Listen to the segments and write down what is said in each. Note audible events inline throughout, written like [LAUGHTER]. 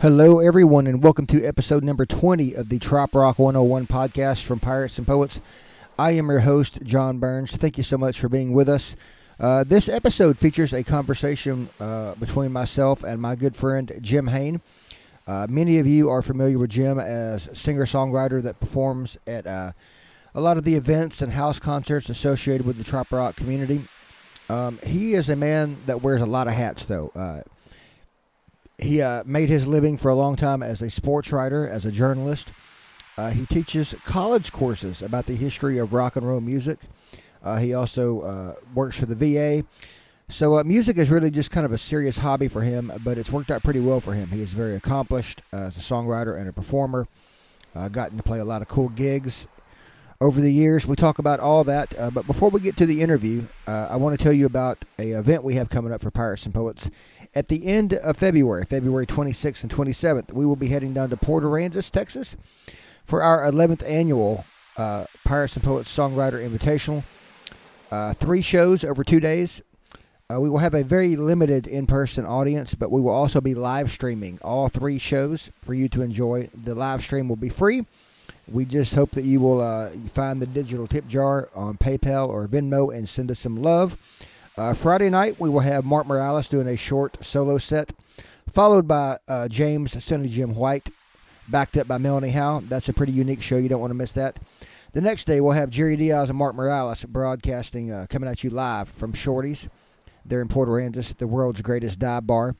Hello, everyone, and welcome to episode number 20 of the Trop Rock 101 podcast from Pirates and Poets. I am your host, John Burns. Thank you so much for being with us. Uh, this episode features a conversation uh, between myself and my good friend, Jim Hain. Uh, many of you are familiar with Jim as singer songwriter that performs at uh, a lot of the events and house concerts associated with the Trop Rock community. Um, he is a man that wears a lot of hats, though. He uh, made his living for a long time as a sports writer, as a journalist. Uh, he teaches college courses about the history of rock and roll music. Uh, he also uh, works for the VA. So, uh, music is really just kind of a serious hobby for him, but it's worked out pretty well for him. He is very accomplished as a songwriter and a performer. Uh, gotten to play a lot of cool gigs over the years. We talk about all that, uh, but before we get to the interview, uh, I want to tell you about a event we have coming up for Pirates and Poets. At the end of February, February 26th and 27th, we will be heading down to Port Aransas, Texas, for our 11th annual uh, Pirates and Poets Songwriter Invitational. Uh, three shows over two days. Uh, we will have a very limited in person audience, but we will also be live streaming all three shows for you to enjoy. The live stream will be free. We just hope that you will uh, find the digital tip jar on PayPal or Venmo and send us some love. Uh, Friday night, we will have Mark Morales doing a short solo set, followed by uh, James Sonny Jim White, backed up by Melanie Howe. That's a pretty unique show. You don't want to miss that. The next day, we'll have Jerry Diaz and Mark Morales broadcasting, uh, coming at you live from Shorty's. They're in Port Aransas, the world's greatest dive bar.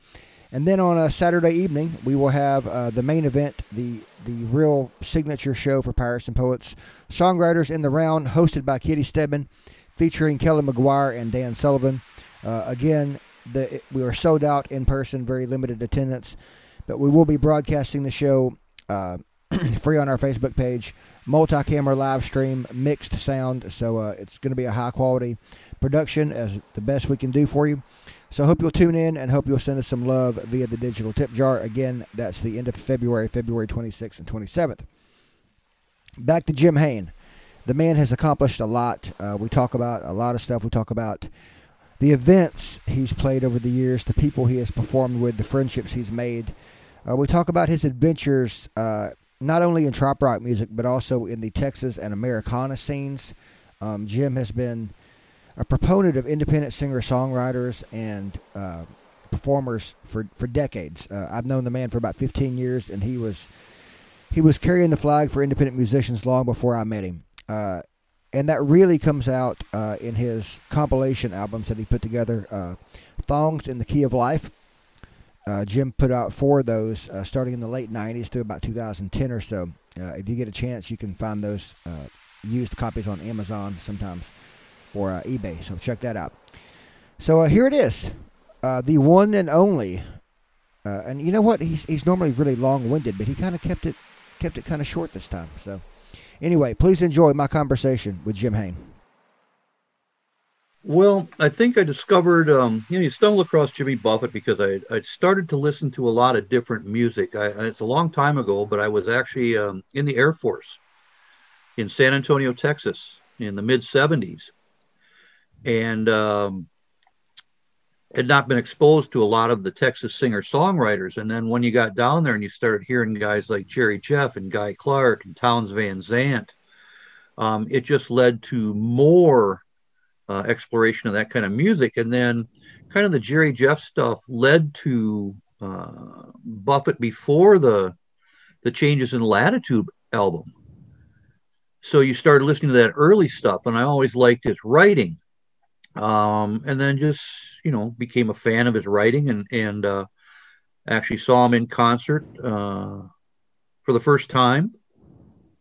And then on a Saturday evening, we will have uh, the main event, the the real signature show for Pirates and Poets, songwriters in the round, hosted by Kitty Stedman, featuring Kelly McGuire and Dan Sullivan. Uh, again, the, we are sold out in person, very limited attendance, but we will be broadcasting the show uh, [CLEARS THROAT] free on our Facebook page, multi-camera live stream, mixed sound, so uh, it's going to be a high quality production as the best we can do for you. So hope you'll tune in and hope you'll send us some love via the digital tip jar. Again, that's the end of February, February 26th and 27th. Back to Jim Hain. The man has accomplished a lot. Uh, we talk about a lot of stuff. We talk about the events he's played over the years, the people he has performed with, the friendships he's made. Uh, we talk about his adventures, uh, not only in trop rock music, but also in the Texas and Americana scenes. Um, Jim has been a proponent of independent singer songwriters and uh, performers for, for decades. Uh, I've known the man for about 15 years, and he was he was carrying the flag for independent musicians long before I met him. Uh, and that really comes out uh, in his compilation albums that he put together. Uh, Thongs in the Key of Life. Uh, Jim put out four of those starting in the late 90s to about 2010 or so. if you get a chance, you can find those used copies on Amazon sometimes or uh, eBay. So check that out. So uh, here it is, uh, the one and only. Uh, and you know what? He's he's normally really long-winded, but he kind of kept it kept it kind of short this time. So anyway, please enjoy my conversation with Jim Hain. Well, I think I discovered, um, you know, you stumbled across Jimmy Buffett because I I started to listen to a lot of different music. I, it's a long time ago, but I was actually um, in the Air Force in San Antonio, Texas, in the mid '70s, and um, had not been exposed to a lot of the Texas singer songwriters. And then when you got down there and you started hearing guys like Jerry Jeff and Guy Clark and Townes Van Zandt, um, it just led to more uh, exploration of that kind of music. And then kind of the Jerry Jeff stuff led to uh, Buffett before the the changes in Latitude album. So you started listening to that early stuff, and I always liked his writing um, and then just you know became a fan of his writing and and uh, actually saw him in concert uh, for the first time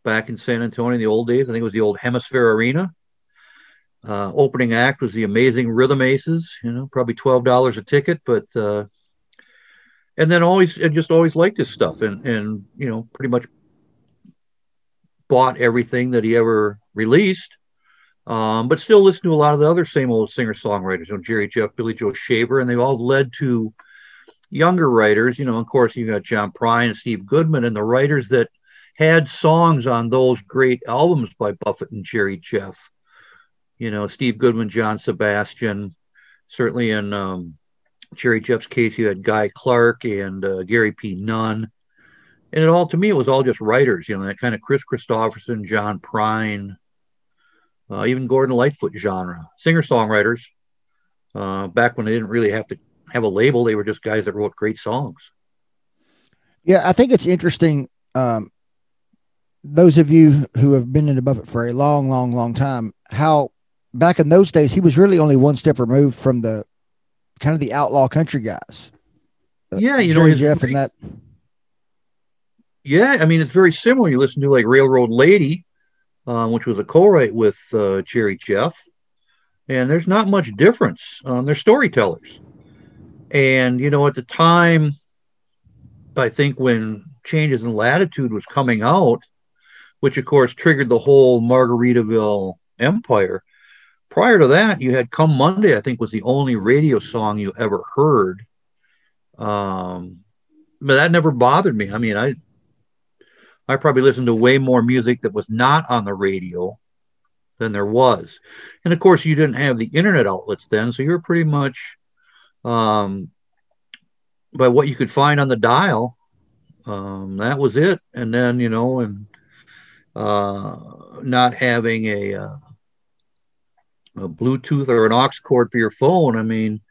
back in San Antonio in the old days. I think it was the old HemisFair Arena. Uh, opening act was the amazing Rhythm Aces. You know, probably twelve dollars a ticket, but uh, and then always and just always liked his stuff and and you know pretty much bought everything that he ever released um, but still listen to a lot of the other same old singer songwriters, you know, Jerry Jeff, Billy Joe Shaver, and they've all led to younger writers. You know, of course, you got John Prine and Steve Goodman, and the writers that had songs on those great albums by Buffett and Jerry Jeff. You know, Steve Goodman, John Sebastian, certainly in um, Jerry Jeff's case, you had Guy Clark and uh, Gary P. Nunn. And it all, to me, it was all just writers, you know, that kind of Kris Kristofferson, John Prine, uh, even Gordon Lightfoot genre, singer songwriters. Uh, back when they didn't really have to have a label, they were just guys that wrote great songs. Yeah, I think it's interesting. Um, those of you who have been in the Buffett for a long, long, long time, how back in those days he was really only one step removed from the kind of the outlaw country guys. Uh, yeah, you know, his, Jeff and that. Yeah, I mean it's very similar. You listen to like Railroad Lady, um, which was a co-write with uh, Jerry Jeff, and there's not much difference. Um, they're storytellers, and you know at the time, I think when Changes in Latitude was coming out, which of course triggered the whole Margaritaville empire. Prior to that, you had Come Monday, I think was the only radio song you ever heard. Um, but that never bothered me. I mean, I I probably listened to way more music that was not on the radio than there was. And of course, you didn't have the internet outlets then, so you were pretty much um, by what you could find on the dial. Um, that was it. And then, you know, and uh, not having a, uh, a Bluetooth or an aux cord for your phone, I mean,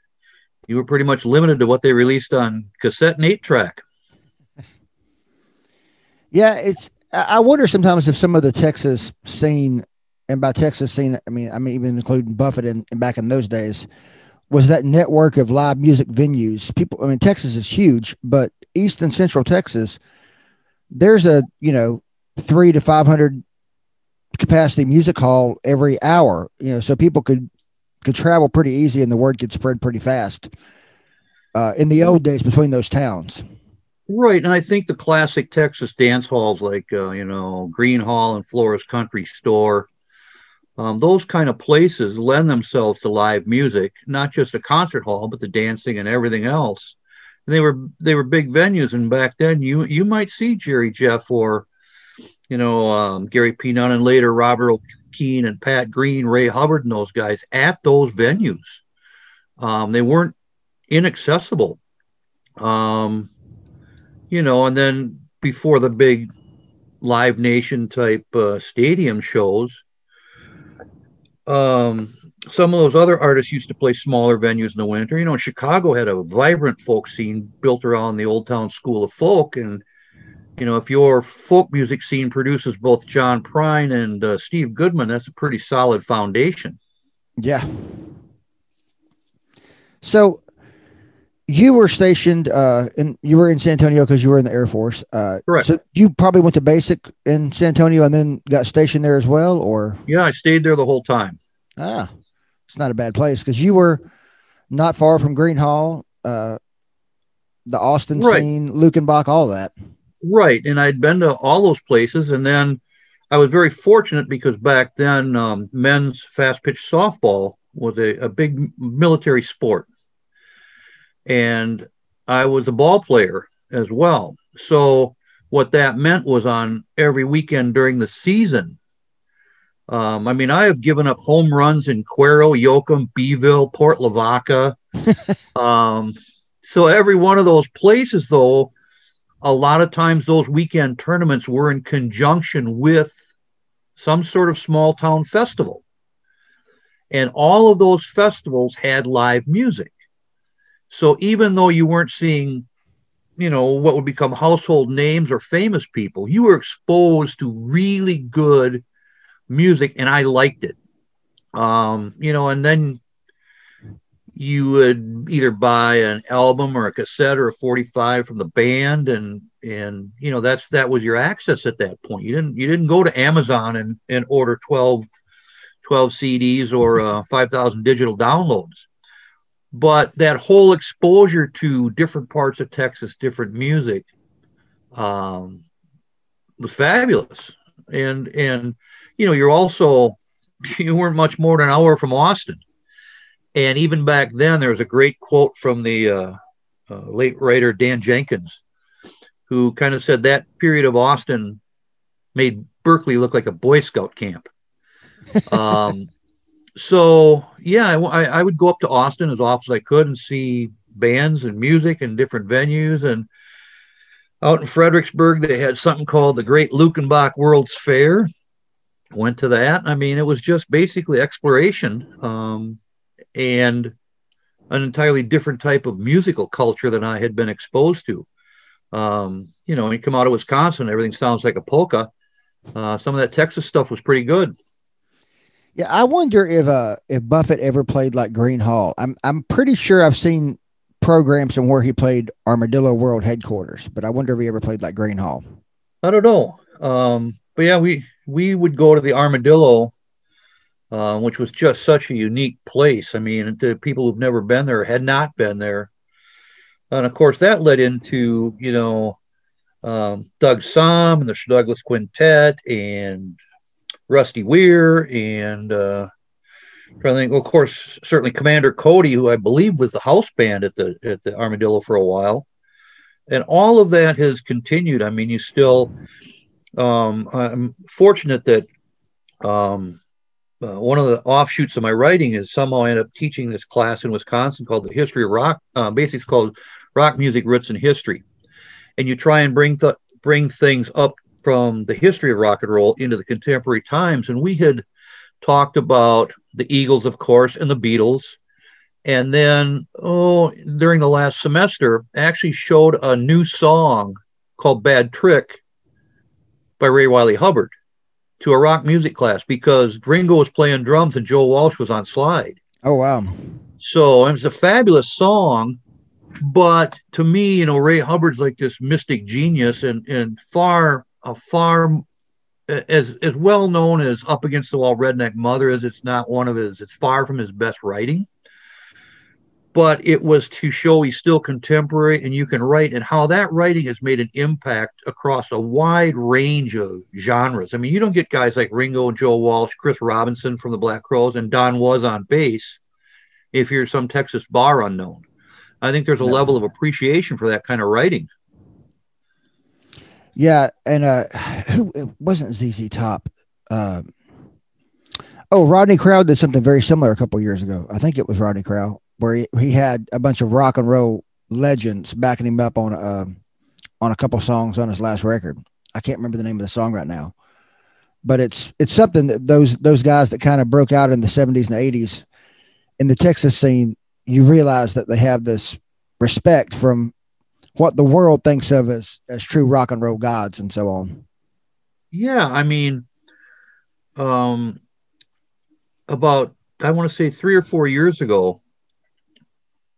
you were pretty much limited to what they released on cassette and eight track. Yeah, it's. I wonder sometimes if some of the Texas scene, and by Texas scene, I mean I mean even including Buffett and, back in those days, was that network of live music venues. People, I mean, Texas is huge, but East and Central Texas, there's a you know three to 500 capacity music hall every hour, you know, so people could, could travel pretty easy and the word could spread pretty fast uh, in the old days between those towns. Right. And I think the classic Texas dance halls like, uh, you know, Gruene Hall and Floore's Country Store, um, those kind of places lend themselves to live music, not just a concert hall, but the dancing and everything else. And they were they were big venues, and back then you you might see Jerry Jeff or you know, um, Gary. Nunn and later Robert O'Keefe and Pat Green, Ray Hubbard, and those guys at those venues. Um, they weren't inaccessible. Um, you know, and then before the big Live Nation type uh, stadium shows, um, some of those other artists used to play smaller venues in the winter. You know, Chicago had a vibrant folk scene built around the Old Town School of Folk, and you know, if your folk music scene produces both John Prine and uh, Steve Goodman, that's a pretty solid foundation. Yeah. So you were stationed uh in you were in San Antonio because you were in the Air Force. Uh Correct. So you probably went to basic in San Antonio and then got stationed there as well, or yeah, I stayed there the whole time. Ah, it's not a bad place because you were not far from Gruene Hall, uh the Austin right. scene, Luckenbach, all that. Right. And I'd been to all those places. And then I was very fortunate because back then, um, men's fast pitch softball was a, a big military sport. And I was a ball player as well. So, what that meant was on every weekend during the season. Um, I mean, I have given up home runs in Cuero, Yoakum, Beeville, Port Lavaca. [LAUGHS] um, so every one of those places, though, a lot of times those weekend tournaments were in conjunction with some sort of small town festival. And all of those festivals had live music. So even though you weren't seeing, you know, what would become household names or famous people, you were exposed to really good music and I liked it. Um, you know, and then you would either buy an album or a cassette or a 45 from the band and and you know that's that was your access at that point you didn't you didn't go to amazon and and order 12 12 cds or uh, 5000 digital downloads but that whole exposure to different parts of texas different music um, was fabulous and and you know you're also [LAUGHS] you weren't much more than an hour from austin and even back then, there was a great quote from the uh, uh, late writer Dan Jenkins, who kind of said that period of Austin made Berkeley look like a Boy Scout camp. [LAUGHS] um, so yeah, I, I, would go up to Austin as often as I could and see bands and music and different venues. And out in Fredericksburg, they had something called the Great Luckenbach World's Fair. Went to that. I mean, it was just basically exploration um, and an entirely different type of musical culture than I had been exposed to. Um, you know, when you come out of Wisconsin, everything sounds like a polka. Uh, some of that Texas stuff was pretty good. Yeah, I wonder if uh if Buffett ever played like Gruene Hall. I'm I'm pretty sure I've seen programs from where he played Armadillo World Headquarters, but I wonder if he ever played like Gruene Hall. I don't know. Um, but yeah, we we would go to the Armadillo, uh, which was just such a unique place. I mean, the people who've never been there had not been there, and of course that led into you know um, Doug Sahm and the Douglas Quintet and Rusty Wier and uh, trying to think. Well, of course, certainly Commander Cody, who I believe was the house band at the at the Armadillo for a while, and all of that has continued. I mean, you still. Um, I'm fortunate that um, uh, one of the offshoots of my writing is somehow I ended up teaching this class in Wisconsin called the History of Rock. Uh, basics called Rock Music Roots and History, and you try and bring th- bring things up from the history of rock and roll into the contemporary times. And we had talked about the Eagles, of course, and the Beatles. And then, oh, during the last semester, actually showed a new song called Bad Trick by Ray Wylie Hubbard to a rock music class because Ringo was playing drums and Joe Walsh was on slide. Oh, wow. So it was a fabulous song. But to me, you know, Ray Hubbard's like this mystic genius and, and far, a far as as well known as Up Against the Wall Redneck Mother as it's not one of his it's far from his best writing. But it was to show he's still contemporary and you can write and how that writing has made an impact across a wide range of genres. I mean, you don't get guys like Ringo and Joe Walsh, Chris Robinson from the Black Crowes, and Don Was on bass if you're some Texas bar unknown. I think there's a no. level of appreciation for that kind of writing. Yeah, and uh, [SIGHS] who it wasn't ZZ Top. Uh, oh, Rodney Crowell did something very similar a couple years ago. I think it was Rodney Crowell, where he, he had a bunch of rock and roll legends backing him up on uh, on a couple songs on his last record. I can't remember the name of the song right now, but it's it's something that those those guys that kind of broke out in the seventies and eighties in the Texas scene, you realize that they have this respect from what the world thinks of as as true rock and roll gods and so on. Yeah, I mean, um, about I want to say three or four years ago,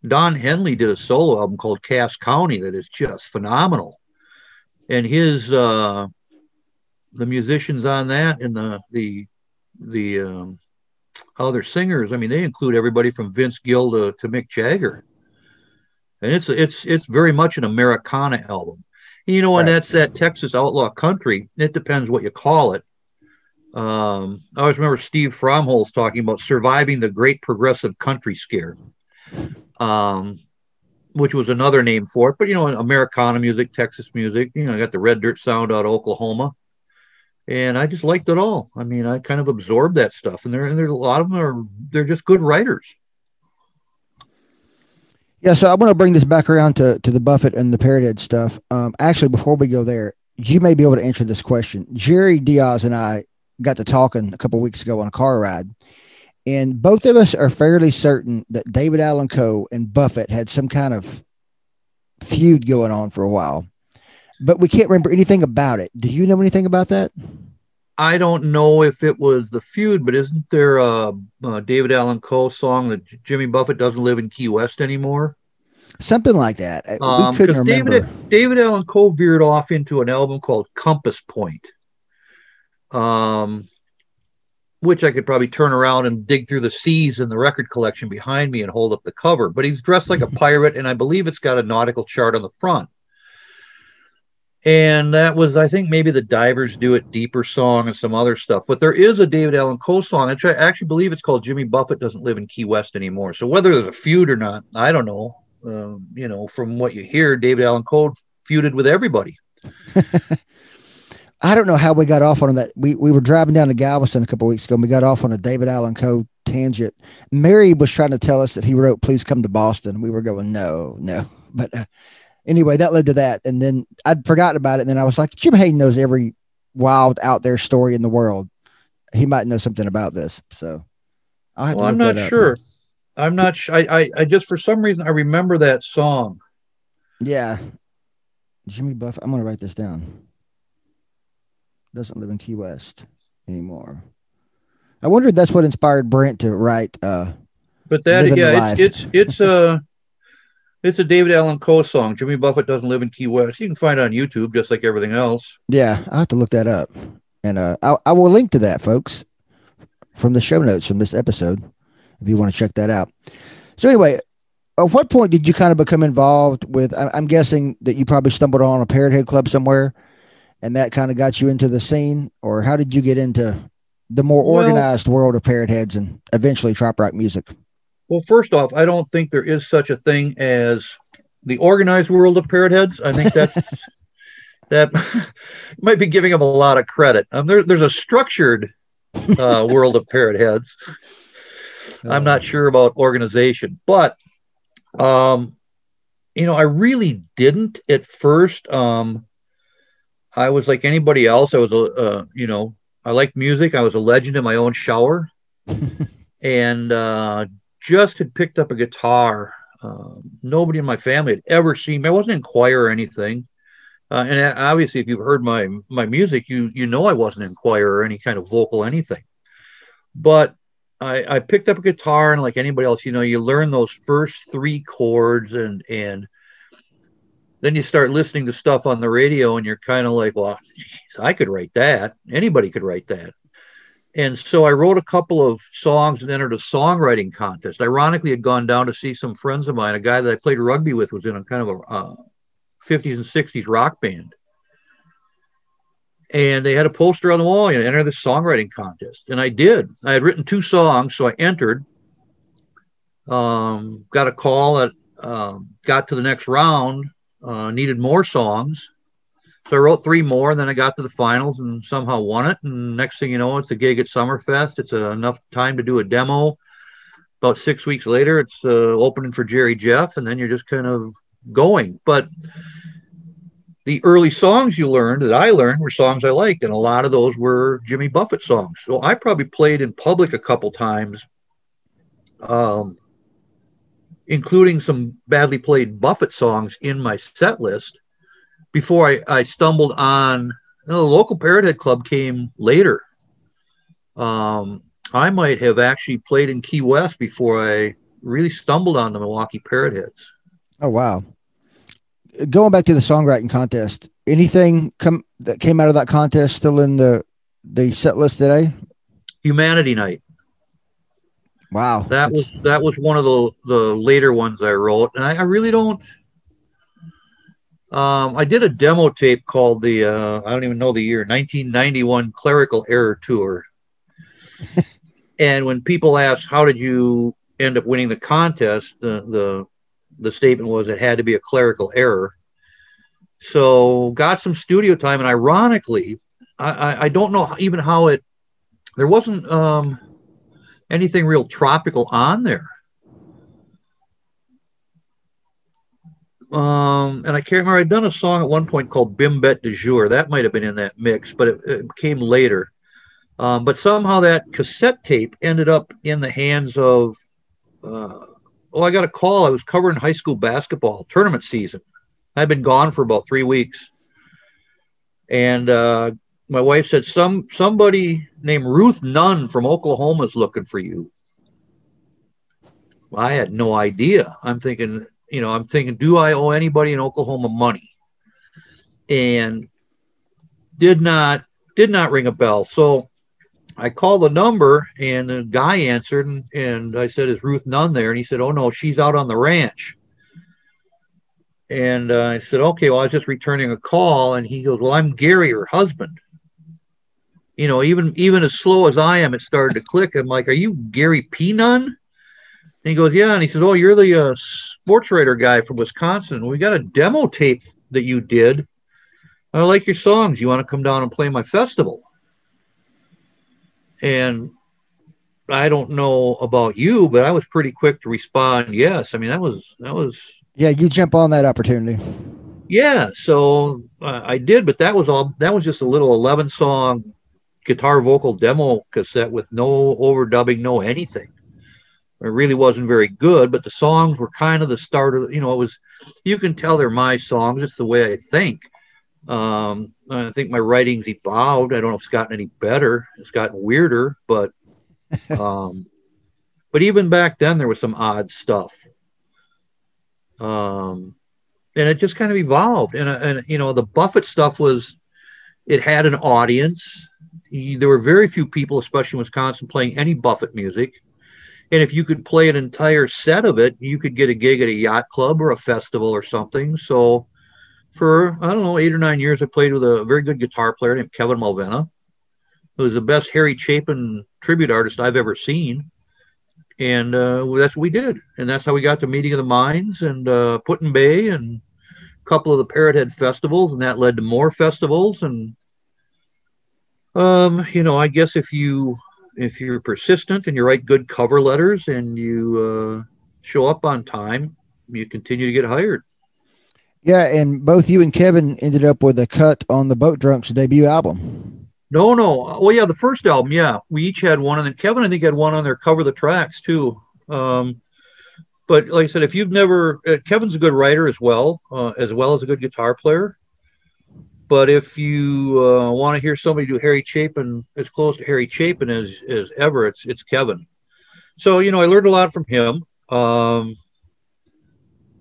Don Henley did a solo album called Cass County that is just phenomenal, and his uh, the musicians on that and the the the um, other singers. I mean, they include everybody from Vince Gill to, to Mick Jagger and it's it's it's very much an Americana album. You know, and right. that's that Texas outlaw country. It depends what you call it. Um, I always remember Steve Fromholz talking about surviving the Great Progressive Country Scare, um, which was another name for it. But you know, Americana music, Texas music. You know, I got the Red Dirt sound out of Oklahoma, and I just liked it all. I mean, I kind of absorbed that stuff, and there and there a lot of them are they're just good writers. Yeah, so I want to bring this back around to, to the Buffett and the Parrothead stuff. Um, actually, before we go there, you may be able to answer this question. Jerry Diaz and I got to talking a couple weeks ago on a car ride, and both of us are fairly certain that David Allan Coe and Buffett had some kind of feud going on for a while, but we can't remember anything about it. Do you know anything about that? I don't know if it was the feud, but isn't there a, a David Allan Coe song that Jimmy Buffett doesn't live in Key West anymore? Something like that. Um, we couldn't remember. David, David Allan Coe veered off into an album called Compass Point, um, which I could probably turn around and dig through the C's in the record collection behind me and hold up the cover. But he's dressed like a [LAUGHS] pirate, and I believe it's got a nautical chart on the front and that was i think maybe the divers do it deeper song and some other stuff but there is a david allan coe song i actually believe it's called jimmy buffett doesn't live in key west anymore so whether there's a feud or not i don't know um, you know from what you hear david allan coe feuded with everybody [LAUGHS] I don't know how we got off on that. We we were driving down to Galveston a couple weeks ago. and We got off on a David Allan Coe tangent. Mary was trying to tell us that he wrote "Please Come to Boston." We were going, no, no. [LAUGHS] But uh, anyway, that led to that, and then I'd forgotten about it. And then I was like, Jim Hayden knows every wild out there story in the world. He might know something about this. So well, I'm not sure. I'm not sure. I, I I just for some reason I remember that song. Yeah, Jimmy Buff. I'm gonna write this down. Doesn't live in Key West anymore. I wonder if that's what inspired Brent to write. Uh, but that yeah, it's, it's it's a it's a David Allan Coe song. Jimmy Buffett doesn't live in Key West. You can find it on YouTube just like everything else. Yeah, I have to look that up, and uh, I, I will link to that, folks, from the show notes from this episode, if you want to check that out. So anyway, at what point did you kind of become involved with? I'm guessing that you probably stumbled on a Parrot Head Club somewhere, and that kind of got you into the scene, or how did you get into the more organized well, world of parrot heads and eventually trop rock music? Well, first off, I don't think there is such a thing as the organized world of parrot heads. I think [LAUGHS] that that [LAUGHS] might be giving them a lot of credit. Um, there, there's a structured uh, [LAUGHS] world of parrot heads. I'm not sure about organization, but um, you know, I really didn't at first. Um, I was like anybody else. I was a, uh, you know, I liked music. I was a legend in my own shower, and uh, just had picked up a guitar. Uh, nobody in my family had ever seen me. I wasn't in choir or anything. Uh, and obviously, if you've heard my my music, you you know I wasn't in choir or any kind of vocal anything. But I, I picked up a guitar, and like anybody else, you know, you learn those first three chords, and and then you start listening to stuff on the radio and you're kind of like, well, geez, I could write that. Anybody could write that. And so I wrote a couple of songs and entered a songwriting contest. Ironically, had gone down to see some friends of mine. A guy that I played rugby with was in a kind of a uh, 50s and 60s rock band. And they had a poster on the wall, you know, enter the songwriting contest. And I did. I had written two songs, so I entered. Um, got a call that um, got to the next round uh, needed more songs. So I wrote three more, and then I got to the finals and somehow won it. And next thing you know, it's a gig at Summerfest. It's uh, enough time to do a demo. About six weeks later, it's uh, opening for Jerry Jeff, and then you're just kind of going. But the early songs you learned that I learned were songs I liked, and a lot of those were Jimmy Buffett songs. So I probably played in public a couple times um, including some badly played Buffett songs in my set list before I, I stumbled on you know, the local Parrothead Club came later. Um, I might have actually played in Key West before I really stumbled on the Milwaukee Parrotheads. Oh wow! Going back to the songwriting contest, anything come that came out of that contest still in the the set list today? Humanity Night. Wow, that was that was one of the the later ones I wrote, and I, I really don't. Um, I did a demo tape called the uh, I don't even know the year 1991 Clerical Error Tour, [LAUGHS] and when people ask how did you end up winning the contest, the the the statement was it had to be a clerical error. So got some studio time, and ironically, I, I, I don't know even how it. There wasn't. Um, anything real tropical on there. Um, and I can't remember. I'd done a song at one point called Bimbet de Jour. That might have been in that mix, but it, it came later. Um, but somehow that cassette tape ended up in the hands of. Uh, oh, I got a call. I was covering high school basketball tournament season. I'd been gone for about three weeks, and uh, my wife said some somebody named Ruth Nunn from Oklahoma is looking for you. I had no idea. I'm thinking, you know, I'm thinking, do I owe anybody in Oklahoma money? And did not did not ring a bell. So I called the number and the guy answered and, and I said, Is Ruth Nunn there? And he said, Oh no, she's out on the ranch. And uh, I said, Okay, well, I was just returning a call. And he goes, Well, I'm Gary, her husband you know, even even as slow as I am, it started to click. I'm like, "Are you Gary P. Nunn?" And he goes, "Yeah." And he says, "Oh, you're the uh, sports writer guy from Wisconsin. We got a demo tape that you did, I like your songs. You want to come down and play my festival? And I don't know about you, but I was pretty quick to respond. Yes. I mean, that was, that was, Yeah, you jump on that opportunity. yeah. So uh, I did, but that was all, that was just a little 11 song guitar vocal demo cassette with no overdubbing, no anything. It really wasn't very good, but the songs were kind of the start of, you know, it was, you can tell they're my songs. It's the way I think. Um, I think my writing's evolved. I don't know if it's gotten any better. It's gotten weirder, but, [LAUGHS] um, but even back then there was some odd stuff. Um, and it just kind of evolved. And, and, you know, the Buffett stuff was, it had an audience. There were very few people, especially in Wisconsin, playing any Buffett music. And if you could play an entire set of it, you could get a gig at a yacht club or a festival or something. So for, I don't know, eight or nine years, I played with a very good guitar player named Kevin Malvena, who was the best Harry Chapin tribute artist I've ever seen. And uh, that's what we did. And that's how we got to Meeting of the Minds and uh, Put-in-Bay and a couple of the Parrot Head festivals. And that led to more festivals. And, um, you know, I guess if you if you're persistent and you write good cover letters and you uh, show up on time, you continue to get hired. Yeah, and both you and Kevin ended up with a cut on the Boat Drunks debut album. No, no. Well, yeah, the first album, yeah, we each had one, and then Kevin, I think, had one on their cover the tracks too. Um, but like I said, if you've never, uh, Kevin's a good writer as well, uh, as well as a good guitar player. But if you uh, want to hear somebody do Harry Chapin as close to Harry Chapin as, as ever, it's it's Kevin. So you know, I learned a lot from him. Um,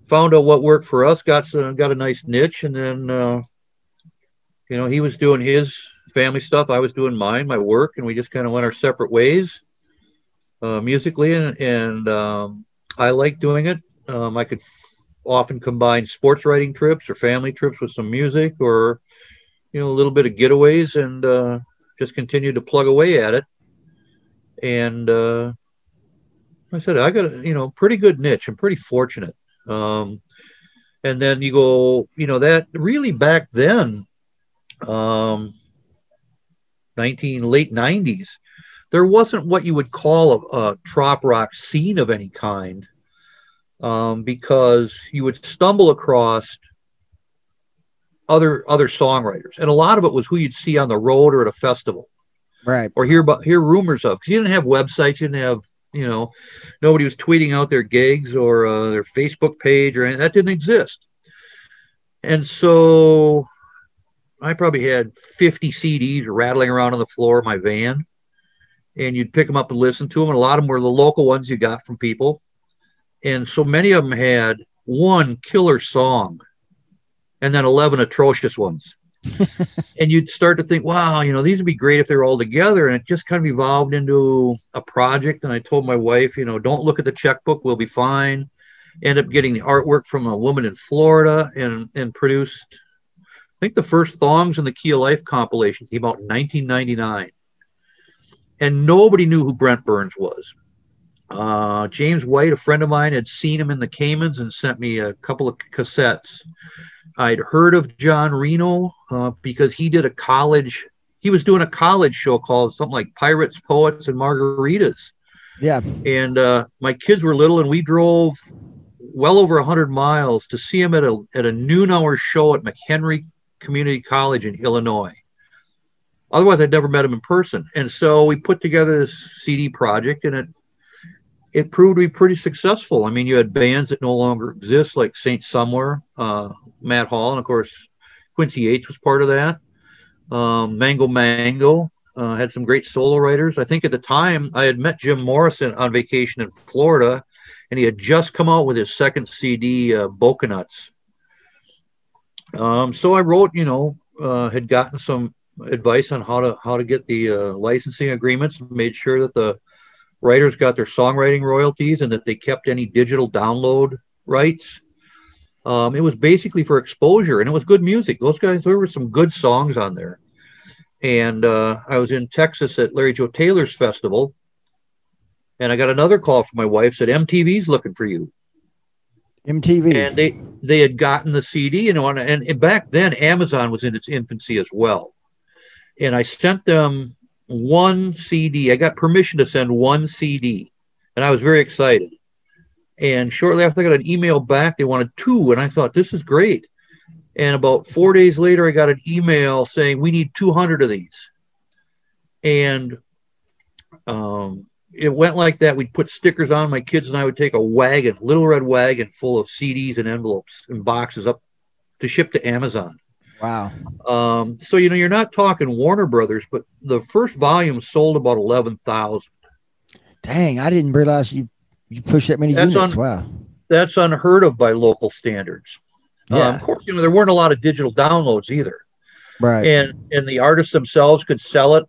found out what worked for us, got some, got a nice niche, and then uh, you know he was doing his family stuff, I was doing mine, my work, and we just kind of went our separate ways uh, musically, and, and um, I like doing it. Um, I could f- often combine sports writing trips or family trips with some music, or you know a little bit of getaways, and uh, just continue to plug away at it. And uh, I said I got a you know pretty good niche. I'm pretty fortunate. Um, and then you go, you know, that really back then, um, 19 late 90s, there wasn't what you would call a, a trop rock scene of any kind, um, because you would stumble across other other songwriters, and a lot of it was who you'd see on the road or at a festival, Right. or hear about hear rumors of. Because you didn't have websites, you didn't have you know, nobody was tweeting out their gigs or uh, their Facebook page or anything. That didn't exist. And so I probably had 50 CDs rattling around on the floor of my van. And you'd pick them up and listen to them. And a lot of them were the local ones you got from people. And so many of them had one killer song and then 11 atrocious ones. [LAUGHS] and you'd start to think, wow, you know, these would be great if they were all together. And it just kind of evolved into a project. And I told my wife, you know, don't look at the checkbook, we'll be fine. End up getting the artwork from a woman in Florida and and produced, I think the first Thongs in the Key of Life compilation came out in 1999. And nobody knew who Brent Burns was. Uh, James White, a friend of mine, had seen him in the Caymans and sent me a couple of cassettes. I'd heard of John Reno uh, because he did a college. He was doing a college show called something like Pirates, Poets, and Margaritas. Yeah. And uh, my kids were little, and we drove well over hundred miles to see him at a at a noon hour show at McHenry Community College in Illinois. Otherwise, I'd never met him in person. And so we put together this CD project, and it it proved to be pretty successful. I mean, you had bands that no longer exist, like Saint Somewhere, uh, Matt Hall, and of course Quincy H was part of that. Um, Mango Mango uh, had some great solo writers. I think at the time I had met Jim Morrison on vacation in Florida, and he had just come out with his second CD, uh. Um, so I wrote, you know, uh, had gotten some advice on how to how to get the uh, licensing agreements, made sure that the writers got their songwriting royalties and that they kept any digital download rights. Um, it was basically for exposure and it was good music. Those guys, there were some good songs on there. And uh, I was in Texas at Larry Joe Taylor's festival and I got another call from my wife said MTV's looking for you. MTV. And they they had gotten the CD, you know, and, and back then Amazon was in its infancy as well. And I sent them one CD. I got permission to send one CD, and I was very excited. And shortly after, I got an email back. They wanted two, and I thought this is great. And about four days later, I got an email saying we need 200 of these. And um, it went like that. We'd put stickers on. My kids and I would take a wagon, little red wagon, full of CDs and envelopes and boxes up to ship to Amazon. Wow. Um, so you know, you're not talking Warner Brothers, but the first volume sold about eleven thousand. Dang, I didn't realize you you pushed that many That's units. un- wow. That's unheard of by local standards. Yeah. Um, of course, you know there weren't a lot of digital downloads either, Right. and and the artists themselves could sell it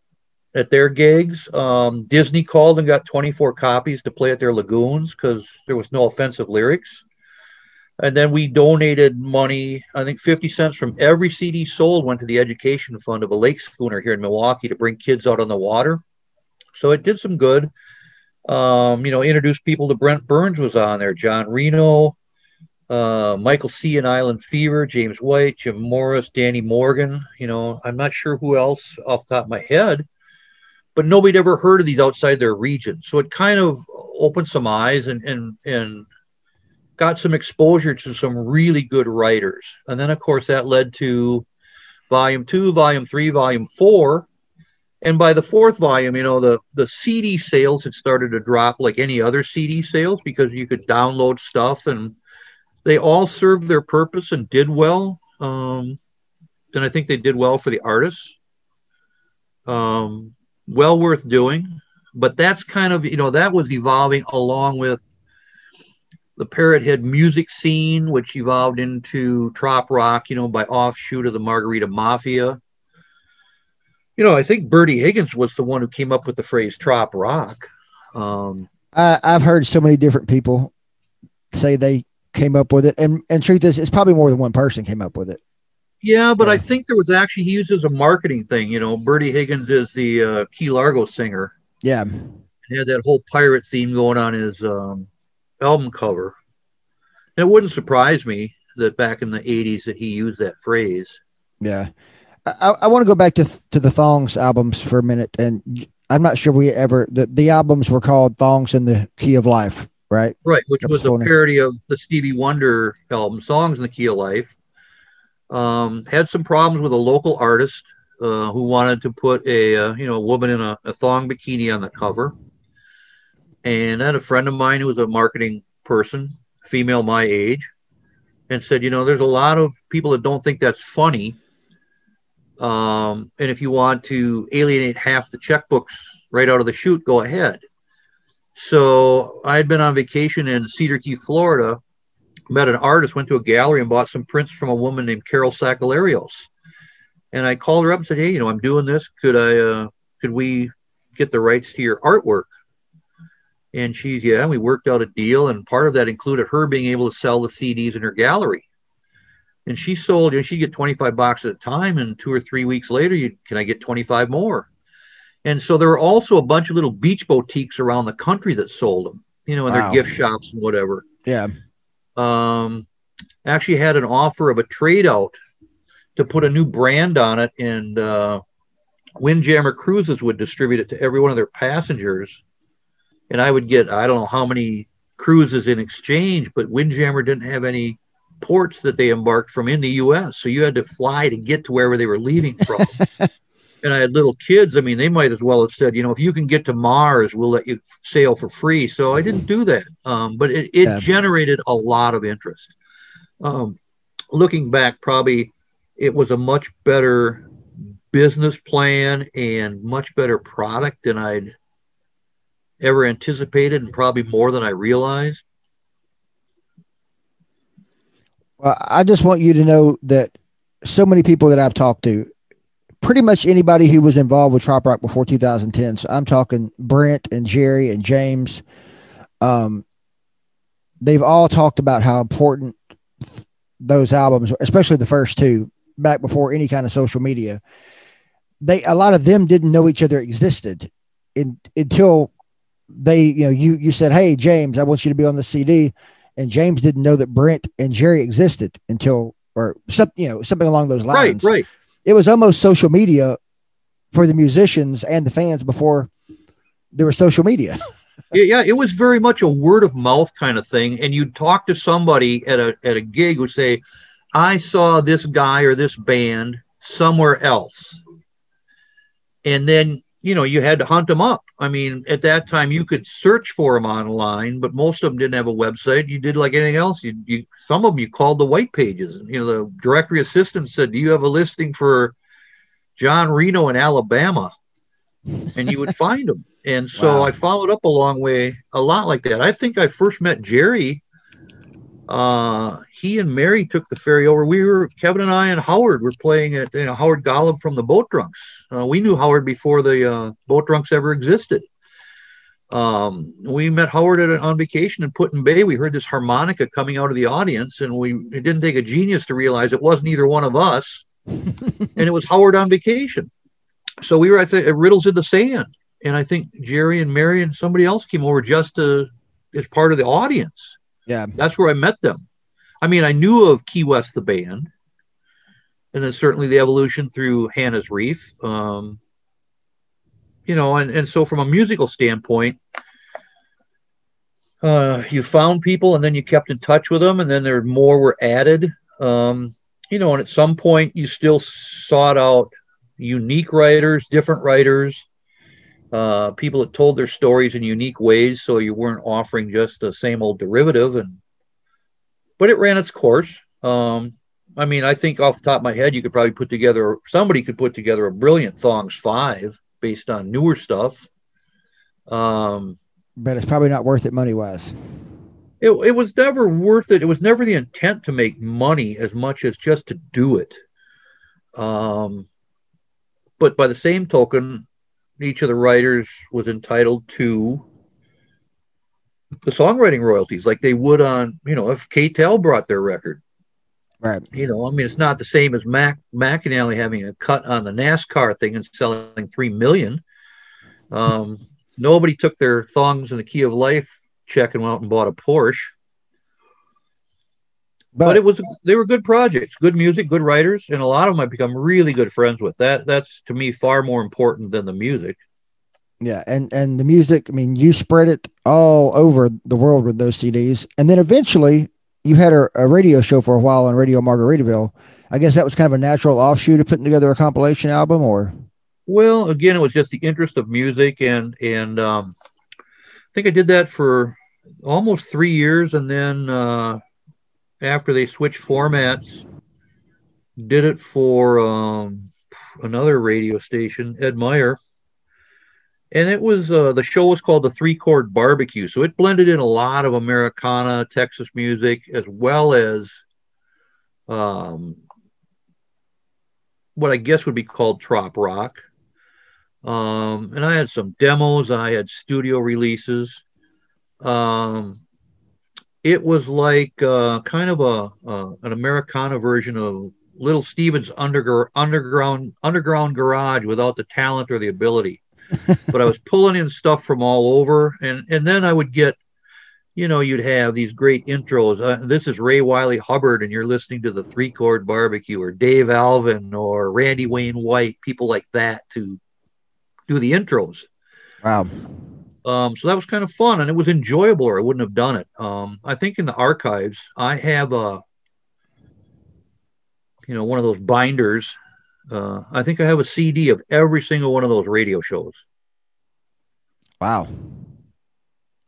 at their gigs. Um, Disney called and got 24 copies to play at their lagoons because there was no offensive lyrics. And then we donated money. I think 50 cents from every CD sold went to the education fund of a lake schooner here in Milwaukee to bring kids out on the water. So it did some good. Um, you know, introduced people to Brent Burns was on there, John Reno, uh, Michael C. and Island Fever, James White, Jim Morris, Danny Morgan. You know, I'm not sure who else off the top of my head, but nobody ever heard of these outside their region. So it kind of opened some eyes and and and got some exposure to some really good writers. And then of course that led to volume two, volume three, volume four. And by the fourth volume, you know, the, the CD sales had started to drop like any other CD sales because you could download stuff and they all served their purpose and did well. Um, and I think they did well for the artists. Um, well worth doing. But that's kind of, you know, that was evolving along with the Parrot Head music scene, which evolved into trop rock, you know, by offshoot of the Margarita Mafia. You know, I think Bertie Higgins was the one who came up with the phrase trop rock. Um, I, I've heard so many different people say they came up with it, and and truth is, it's probably more than one person came up with it. yeah, but I think there was actually he as a marketing thing. You know, Bertie Higgins is the uh, Key Largo singer. Yeah, He had that whole pirate theme going on his um, album cover. And it wouldn't surprise me that back in the 80s that he used that phrase. yeah. I, I want to go back to th- to the Thongs albums for a minute, and I'm not sure we ever the, the albums were called Thongs in the Key of Life, right? Right, which was a parody of the Stevie Wonder album, Songs in the Key of Life. Um, had some problems with a local artist uh, who wanted to put a uh, you know a woman in a, a thong bikini on the cover. And I had a friend of mine who was a marketing person, female my age, and said, you know, there's a lot of people that don't think that's funny. Um, and if you want to alienate half the checkbooks right out of the chute, go ahead. So I had been on vacation in Cedar Key, Florida, met an artist, went to a gallery and bought some prints from a woman named Carol Sacalarios. And I called her up and said, Hey, you know, I'm doing this. Could I, uh, could we get the rights to your artwork? And she's, yeah, we worked out a deal. And part of that included her being able to sell the CDs in her gallery. And she sold, you know, she'd get 25 boxes at a time. And two or three weeks later, you, can I get 25 more? And so there were also a bunch of little beach boutiques around the country that sold them, you know, in Wow. their gift shops and whatever. Yeah, Um, actually had an offer of a trade out to put a new brand on it, and uh, Windjammer Cruises would distribute it to every one of their passengers. And I would get, I don't know how many cruises in exchange, but Windjammer didn't have any ports that they embarked from in the US. So you had to fly to get to wherever they were leaving from. [LAUGHS] and I had little kids. I mean, they might as well have said, you know, if you can get to Mars, we'll let you sail for free. So I didn't do that. Um, but it, it Yeah. generated a lot of interest. Um, looking back, probably it was a much better business plan and much better product than I'd ever anticipated, and probably more than I realized. Well, I just want you to know that so many people that I've talked to, pretty much anybody who was involved with Trop Rock before 2010. So I'm talking Brent and Jerry and James. Um, they've all talked about how important th- those albums, especially the first two, back before any kind of social media. They a lot of them didn't know each other existed in, until they, you know, you you said, "Hey, James, I want you to be on the CD." and James didn't know that Brent and Jerry existed until or some you know something along those lines. Right, right. It was almost social media for the musicians and the fans before there was social media. [LAUGHS] yeah, it was very much a word of mouth kind of thing. And you'd talk to somebody at a at a gig would say, I saw this guy or this band somewhere else. And then, you know, you had to hunt them up. I mean, at that time you could search for them online, but most of them didn't have a website. You did like anything else. You, you some of them you called the white pages. You know, the directory assistant said, Do you have a listing for John Reno in Alabama? And you would [LAUGHS] find them. And so wow. I followed up a long way, a lot like that. I think I first met Jerry. Uh, he and Mary took the ferry over. We were Kevin and I and Howard were playing at you know Howard Golub from the Boat Drunks. Uh, we knew Howard before the uh, Boat Drunks ever existed. Um, we met Howard at, on vacation in Put-in-Bay. We heard this harmonica coming out of the audience, and we it didn't take a genius to realize it wasn't either one of us, [LAUGHS] and it was Howard on vacation. So we were at, the, at Riddles in the Sand, and I think Jerry and Mary and somebody else came over just to as part of the audience. Yeah, that's where I met them. I mean, I knew of Key West the band, and then certainly the evolution through Hannah's Reef. Um, you know, and and so from a musical standpoint, uh, you found people, and then you kept in touch with them, and then there more were added. Um, you know, and at some point, you still sought out unique writers, different writers uh, people that told their stories in unique ways, so you weren't offering just the same old derivative. And but it ran its course. Um, I mean, I think off the top of my head, you could probably put together somebody could put together a brilliant Thongs Five based on newer stuff. Um, but it's probably not worth it money wise. It, it was never worth it. It was never the intent to make money as much as just to do it. Um, but by the same token, each of the writers was entitled to the songwriting royalties like they would on, you know, if K-tel brought their record. Right. You know, I mean, it's not the same as Mac McAnally having a cut on the NASCAR thing and selling three million. Um, [LAUGHS] nobody took their thongs in the key of life check and went out and bought a Porsche. But, but, it was they were good projects, good music, good writers, and a lot of them I've become really good friends with. That that's to me far more important than the music. Yeah, and and the music. I mean, you spread it all over the world with those CDs, and then eventually you had a, a radio show for a while on Radio Margaritaville. I guess that was kind of a natural offshoot of putting together a compilation album, or. Well, again, it was just the interest of music, and and um, I think I did that for almost three years, and then. Uh, after they switched formats, did it for um, another radio station, Ed Meyer. And it was uh, the show was called the Three Chord Barbecue. So it blended in a lot of Americana, Texas music, as well as um, what I guess would be called trop rock. Um, and I had some demos, I had studio releases. Um, it was like uh, kind of a uh, an Americana version of Little Steven's underground underground underground garage without the talent or the ability. [LAUGHS] but I was pulling in stuff from all over, and and then I would get, you know, you'd have these great intros. Uh, this is Ray Wylie Hubbard, and you're listening to the Three Chord Barbecue, or Dave Alvin, or Randy Wayne White, people like that to do the intros. Wow. Um, so that was kind of fun and it was enjoyable or I wouldn't have done it. Um, I think in the archives, I have a, you know, one of those binders. Uh, I think I have a CD of every single one of those radio shows. Wow.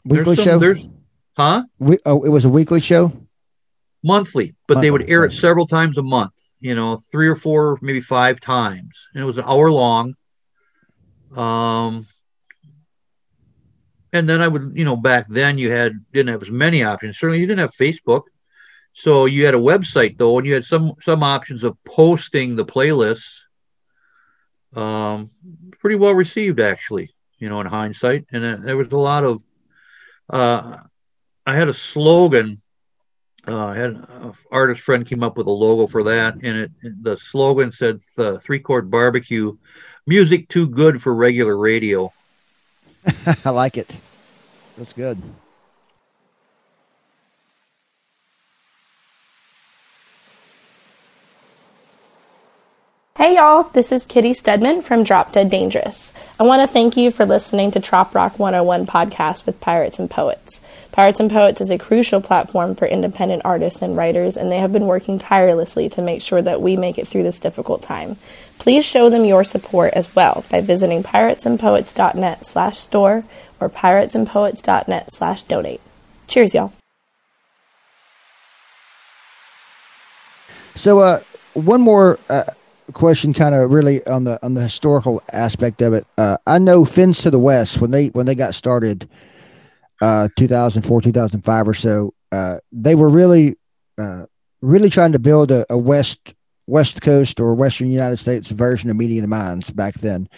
Weekly some, show? There's, huh? We, oh, it was a weekly show? Monthly, but Monthly. they would air it several times a month, you know, three or four, maybe five times. And it was an hour long. Um, and then I would, you know, back then you had didn't have as many options. Certainly, you didn't have Facebook, so you had a website though, and you had some some options of posting the playlists. Um, pretty well received actually, you know, in hindsight, and uh, there was a lot of. Uh, I had a slogan. Uh, I had an artist friend came up with a logo for that, and it the slogan said "Three Chord Barbecue," music too good for regular radio. [LAUGHS] I like it. That's good. Hey y'all, this is Kitty Stedman from Drop Dead Dangerous. I want to thank you for listening to Trop Rock 101 podcast with Pirates and Poets. Pirates and Poets is a crucial platform for independent artists and writers, and they have been working tirelessly to make sure that we make it through this difficult time. Please show them your support as well by visiting piratesandpoets.net slash store or piratesandpoets.net slash donate. Cheers, y'all. So, uh, one more uh, question, kind of really on the on the historical aspect of it. Uh, I know Fins to the West when they when they got started, uh, 2004, 2005 or so. Uh, they were really uh, really trying to build a, a west west coast or western United States version of Meeting the Minds back then.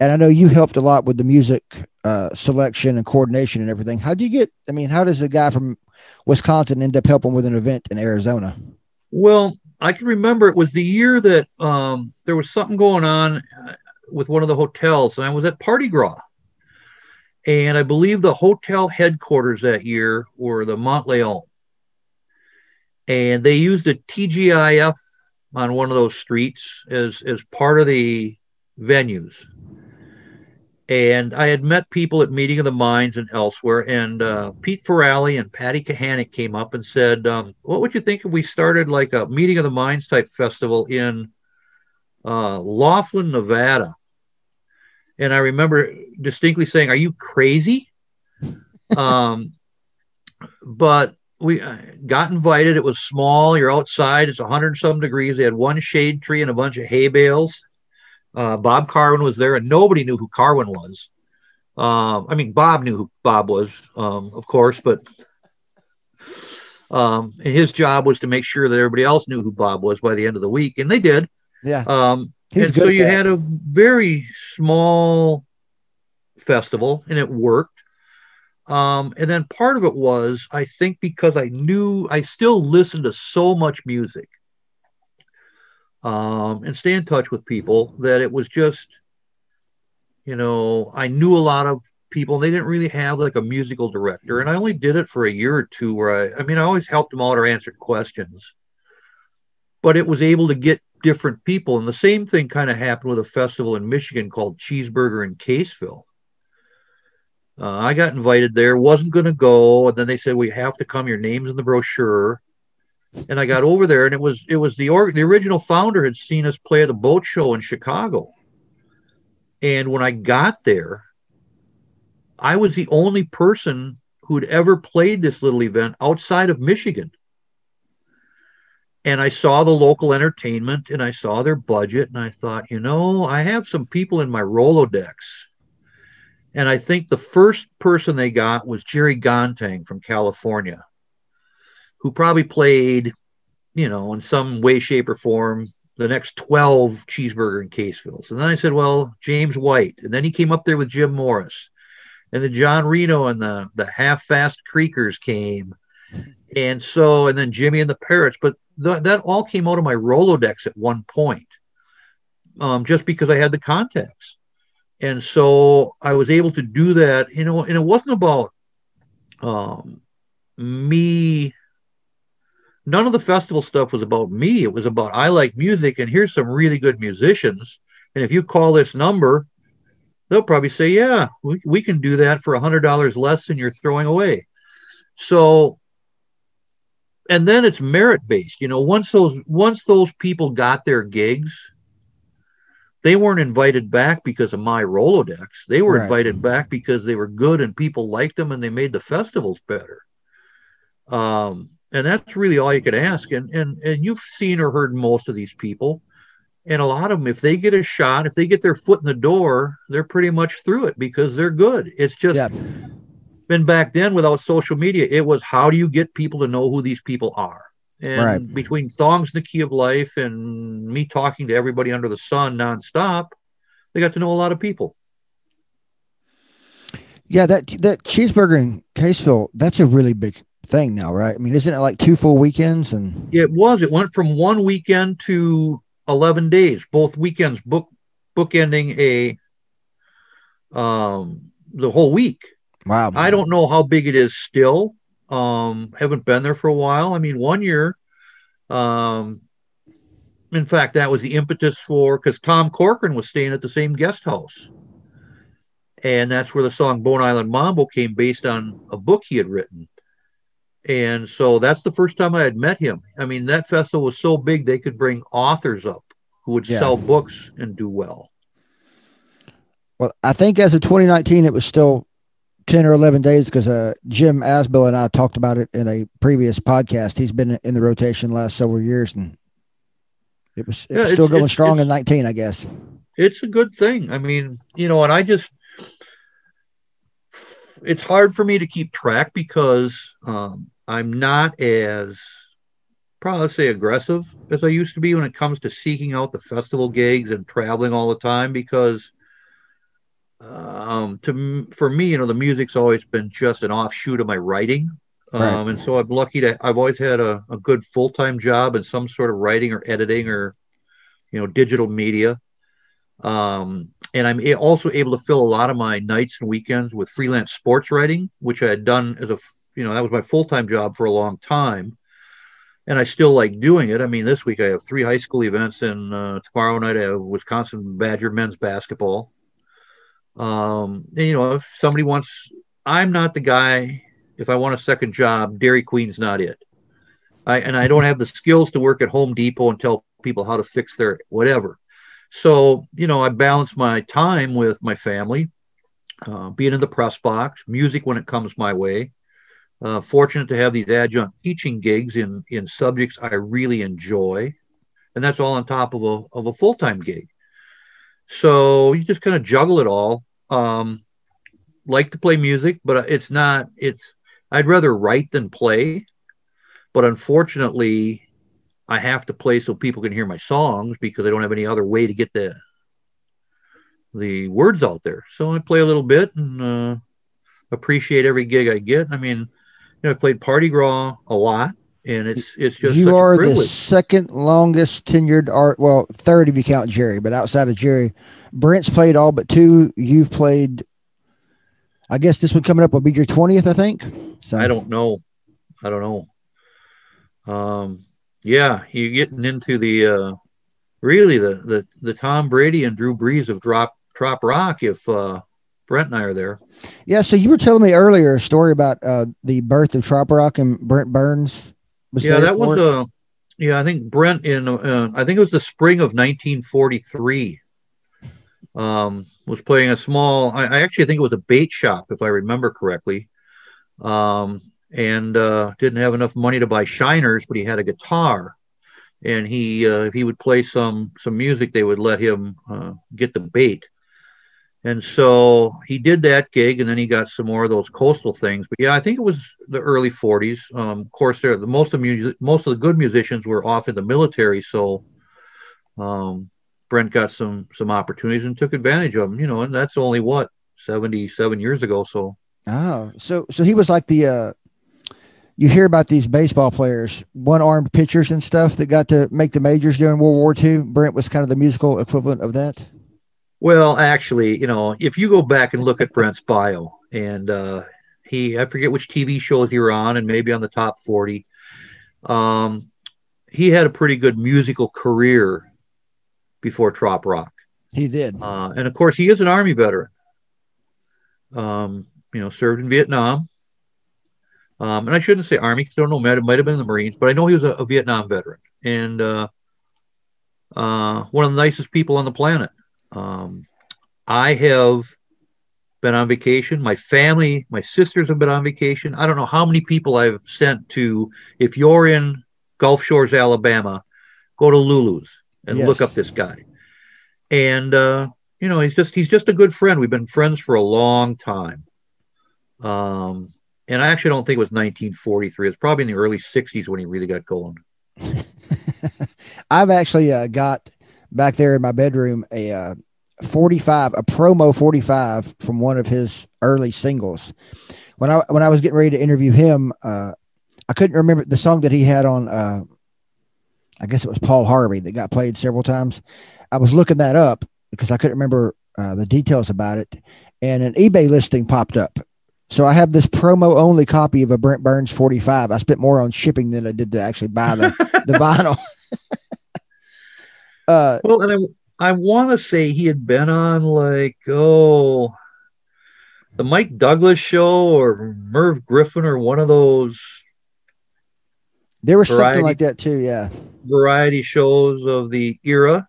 And I know you helped a lot with the music uh, selection and coordination and everything. How do you get? I mean, how does a guy from Wisconsin end up helping with an event in Arizona? Well, I can remember it was the year that um, there was something going on uh, with one of the hotels, and I was at Party Gras. And I believe the hotel headquarters that year were the Monteleone. And they used a TGIF on one of those streets as, as part of the venues. And I had met people at Meeting of the Minds and elsewhere. And uh, Pete Ferralli and Patty Kahanick came up and said, um, What would you think if we started like a Meeting of the Minds type festival in uh, Laughlin, Nevada? And I remember distinctly saying, Are you crazy? [LAUGHS] um, but we uh, got invited. It was small. You're outside. It's 100 some degrees. They had one shade tree and a bunch of hay bales. Uh, Bob Karwin was there, and nobody knew who Karwin was. Um, I mean, Bob knew who Bob was, um, of course, but um, and his job was to make sure that everybody else knew who Bob was by the end of the week, and they did. Yeah. Um, He's and so you that. had a very small festival, and it worked. Um, and then part of it was, I think, because I knew I still listened to so much music um, and stay in touch with people that it was just, you know, I knew a lot of people. They didn't really have like a musical director. And I only did it for a year or two where I, I mean, I always helped them out or answered questions, but it was able to get different people. And the same thing kind of happened with a festival in Michigan called Cheeseburger in Caseville. Uh, I got invited there, wasn't going to go, and then they said we have to come. Your name's in the brochure and I got over there, and it was it was the or, the original founder had seen us play at the boat show in Chicago, and when I got there, I was the only person who'd ever played this little event outside of Michigan. And I saw the local entertainment and I saw their budget, and I thought, you know, I have some people in my Rolodex. And I think the first person they got was Jerry Gontang from California who probably played, you know, in some way, shape, or form the next 12 cheeseburger and Casevilles. And then I said, well, James White. And then he came up there with Jim Morris. And then John Reno and the, the half fast Creekers came. And so, and then Jimmy and the Parrots. But th- that all came out of my Rolodex at one point, um, just because I had the contacts. And so I was able to do that, you know, and it wasn't about um, me none of the festival stuff was about me. It was about I like music and here's some really good musicians. And if you call this number, they'll probably say, yeah, we, we can do that for a hundred dollars less than you're throwing away. So, and then it's merit based. You know, once those once those people got their gigs, they weren't invited back because of my Rolodex. They were right. invited back because they were good and people liked them and they made the festivals better. Um, and that's really all you could ask. And and and you've seen or heard most of these people. And a lot of them if they get a shot if they get their foot in the door they're pretty much through it because they're good. It's just yeah. been back then without social media it was how do you get people to know who these people are? And right. between thongs the key of life and me talking to everybody under the sun nonstop they got to know a lot of people. Yeah that that cheeseburger in caseville that's a really big thing now, right? I mean, isn't it like two full weekends? And it was. It went from one weekend to eleven days. Both weekends book bookending a um the whole week. Wow. Man. I don't know how big it is still. Um, haven't been there for a while. I mean, one year, um, in fact, that was the impetus for because Tom Corcoran was staying at the same guest house. And that's where the song Bone Island Mambo came based on a book he had written. And so that's the first time I had met him. I mean, that festival was so big they could bring authors up who would yeah. sell books and do well. Well, I think as of 2019, it was still 10 or 11 days because uh, Jim Asbill and I talked about it in a previous podcast. He's been in the rotation last several years and it was, it yeah, was still going strong in 19, I guess. It's a good thing. I mean, you know, and I just, it's hard for me to keep track because um, I'm not as probably say aggressive as I used to be when it comes to seeking out the festival gigs and traveling all the time because um, to for me, you know, the music's always been just an offshoot of my writing. Um, right. And so I'm lucky to I've always had a, a good full time job in some sort of writing or editing or you know digital media. Um, and I'm also able to fill a lot of my nights and weekends with freelance sports writing, which I had done as a you know that was my full time job for a long time, and I still like doing it. I mean, this week I have three high school events, and uh, tomorrow night I have Wisconsin Badger men's basketball. Um, and, you know, if somebody wants, I'm not the guy. If I want a second job, Dairy Queen's not it. I and I don't have the skills to work at Home Depot and tell people how to fix their whatever. So you know, I balance my time with my family, uh, being in the press box, music when it comes my way. Uh, fortunate to have these adjunct teaching gigs in in subjects I really enjoy, and that's all on top of a of a full time gig. So you just kind of juggle it all. Um, like to play music, but it's not. It's I'd rather write than play. But unfortunately, I have to play so people can hear my songs because I don't have any other way to get the the words out there. So I play a little bit and uh, appreciate every gig I get. I mean, know, I played Party Gras a lot and it's it's just you are the second longest tenured art. Well, third if you count Jerry, but outside of Jerry, Brent's played all but two. You've played. I guess this one coming up will be your twentieth. I think. So I don't know. I don't know. Um, yeah, you're getting into the uh, really the the the Tom Brady and Drew Brees of drop Trop Rock. If uh, Brent and I are there. Yeah, so you were telling me earlier a story about uh, the birth of Trop Rock and Brent Burns yeah, that was a. Uh, yeah, I think Brent in uh, I think it was the spring of 1943. Um, was playing a small. I, I, actually think it was a bait shop, if I remember correctly. Um, and uh, didn't have enough money to buy shiners, but he had a guitar, and he uh, if he would play some some music, they would let him uh, get the bait. And so he did that gig, and then he got some more of those coastal things. But yeah, I think it was the early '40s. Um, of course, there the most of music, most of the good musicians were off in the military, so um, Brent got some some opportunities and took advantage of them. You know, and that's only what 77 years ago. So oh, so so he was like the. Uh, you hear about these baseball players, one-armed pitchers and stuff that got to make the majors during World War II. Brent was kind of the musical equivalent of that. Well, actually, you know, if you go back and look at Brent's bio, and uh, he, I forget which TV shows he were on, and maybe on the top 40, um, he had a pretty good musical career before Trop Rock. He did. Uh, and of course, he is an Army veteran. Um, you know, served in Vietnam. Um, and I shouldn't say Army because I don't know, it might have been the Marines, but I know he was a, a Vietnam veteran and uh, uh, one of the nicest people on the planet. Um, I have been on vacation. My family, my sisters have been on vacation. I don't know how many people I've sent to. If you're in Gulf Shores, Alabama, go to Lulu's and yes. look up this guy. And uh, you know, he's just he's just a good friend. We've been friends for a long time. Um, and I actually don't think it was 1943. It's probably in the early 60s when he really got going. [LAUGHS] I've actually uh, got back there in my bedroom a uh, 45, a promo 45 from one of his early singles. When I when I was getting ready to interview him, uh, I couldn't remember the song that he had on. Uh, I guess it was Paul Harvey that got played several times. I was looking that up because I couldn't remember uh, the details about it, and an eBay listing popped up. So I have this promo only copy of a Brent Burns 45. I spent more on shipping than I did to actually buy the, the [LAUGHS] vinyl. [LAUGHS] Uh, well, and I I want to say he had been on like oh the Mike Douglas show or Merv Griffin or one of those there was Variety. something like that too. Yeah. variety shows of the era.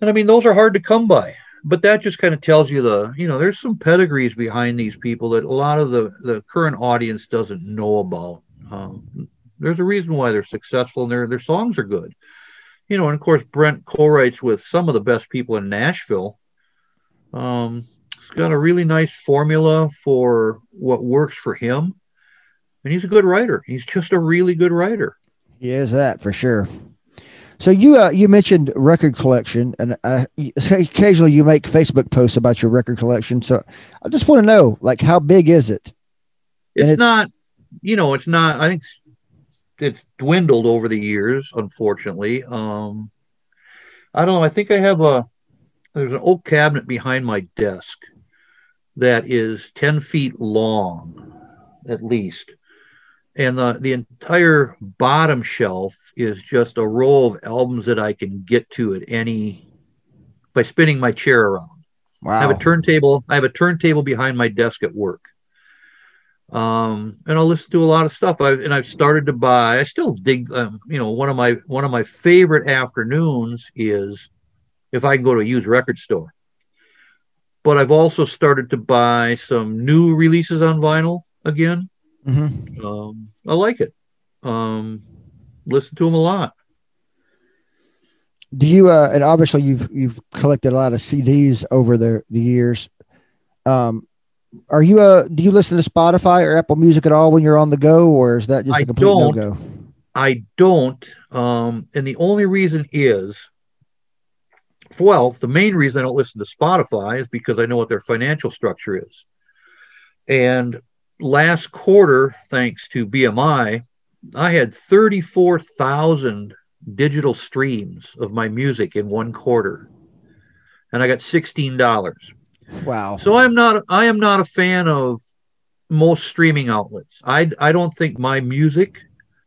And I mean, those are hard to come by. But that just kind of tells you the, you know, there's some pedigrees behind these people that a lot of the, the current audience doesn't know about. Um, there's a reason why they're successful and their, their songs are good. You know, and of course, Brent co-writes with some of the best people in Nashville. Um, he's got a really nice formula for what works for him. And he's a good writer. He's just a really good writer. He is that for sure. So you uh, you mentioned record collection, and uh, occasionally you make Facebook posts about your record collection. So I just want to know, like, how big is it? it's, it's- not you know it's not i think it's- dwindled over the years unfortunately um i don't know i think i have a there's an oak cabinet behind my desk that is 10 feet long at least and the the entire bottom shelf is just a row of albums that i can get to at any by spinning my chair around wow. I have a turntable. I have a turntable behind my desk at work. Um, and I'll listen to a lot of stuff. I've, and I've started to buy. I still dig. Um, you know, one of my one of my favorite afternoons is if I can go to a used record store. But I've also started to buy some new releases on vinyl again. hmm Um, I like it. Um, listen to them a lot. Do you? Uh, and obviously you've you've collected a lot of CDs over the the years. Um, are you a do you listen to Spotify or Apple Music at all when you're on the go, or is that just I a complete no go? I don't. Um, and the only reason is, well, the main reason I don't listen to Spotify is because I know what their financial structure is. And last quarter, thanks to BMI, I had 34,000 digital streams of my music in one quarter. And I got $16. Wow. So I'm not I am not a fan of most streaming outlets. I I don't think my music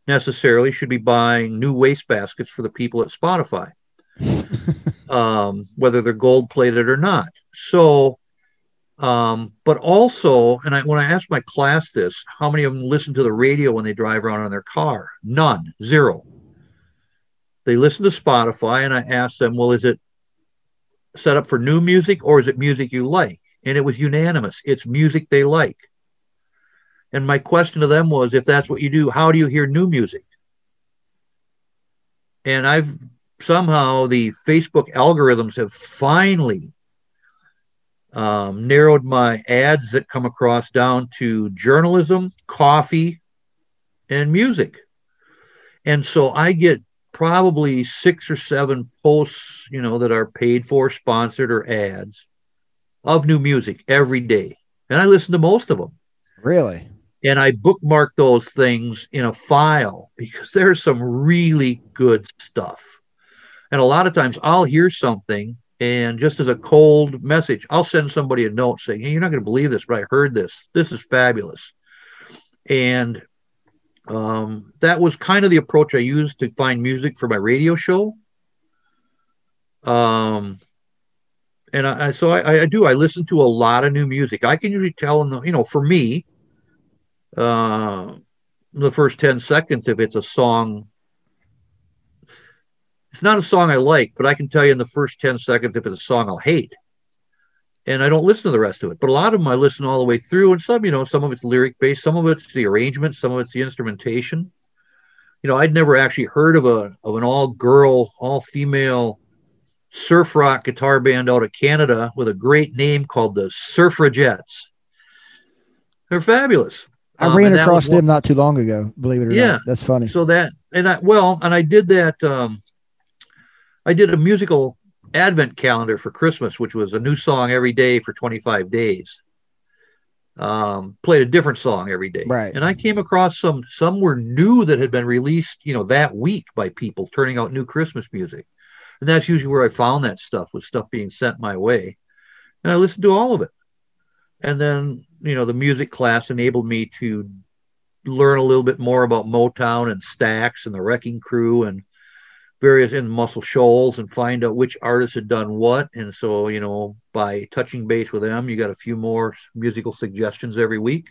necessarily should be buying new waste baskets for the people at Spotify, [LAUGHS] um, whether they're gold plated or not. So, um, but also, and I, when I asked my class this, how many of them listen to the radio when they drive around in their car? None, zero. They listen to Spotify, and I asked them, well, is it set up for new music or is it music you like? And it was unanimous. It's music they like. And my question to them was if that's what you do, how do you hear new music? And I've somehow the Facebook algorithms have finally um, narrowed my ads that come across down to journalism, coffee, and music. And so I get probably six or seven posts, you know, that are paid for, sponsored, or ads of new music every day. And I listen to most of them. Really? And I bookmark those things in a file because [LAUGHS] there's some really good stuff. And a lot of times I'll hear something and just as a cold message, I'll send somebody a note saying, Hey, you're not going to believe this, but I heard this. This is fabulous. And um, that was kind of the approach I used to find music for my radio show. Um, and I, I so I, I do I listen to a lot of new music. I can usually tell in the you know for me, uh, the first ten seconds if it's a song. It's not a song I like, but I can tell you in the first ten seconds if it's a song I'll hate. And I don't listen to the rest of it. But a lot of them I listen all the way through, and some, you know, some of it's lyric based, some of it's the arrangement, some of it's the instrumentation. You know, I'd never actually heard of a of an all girl, all female surf rock guitar band out of Canada with a great name called the Surfragettes. They're fabulous. I Um, ran across was one- them not too long ago. Believe it or Yeah. not, that's funny. So that and I well, and I did that. Um, I did a musical advent calendar for Christmas, which was a new song every day for 25 days. Um, played a different song every day, Right. And I came across some. Some were new that had been released, you know, that week by people turning out new Christmas music, and that's usually where I found that stuff was stuff being sent my way, and I listened to all of it. And then, you know, the music class enabled me to learn a little bit more about Motown and Stax and the Wrecking Crew and various in Muscle Shoals and find out which artists had done what. And so, you know, by touching base with them, you got a few more musical suggestions every week.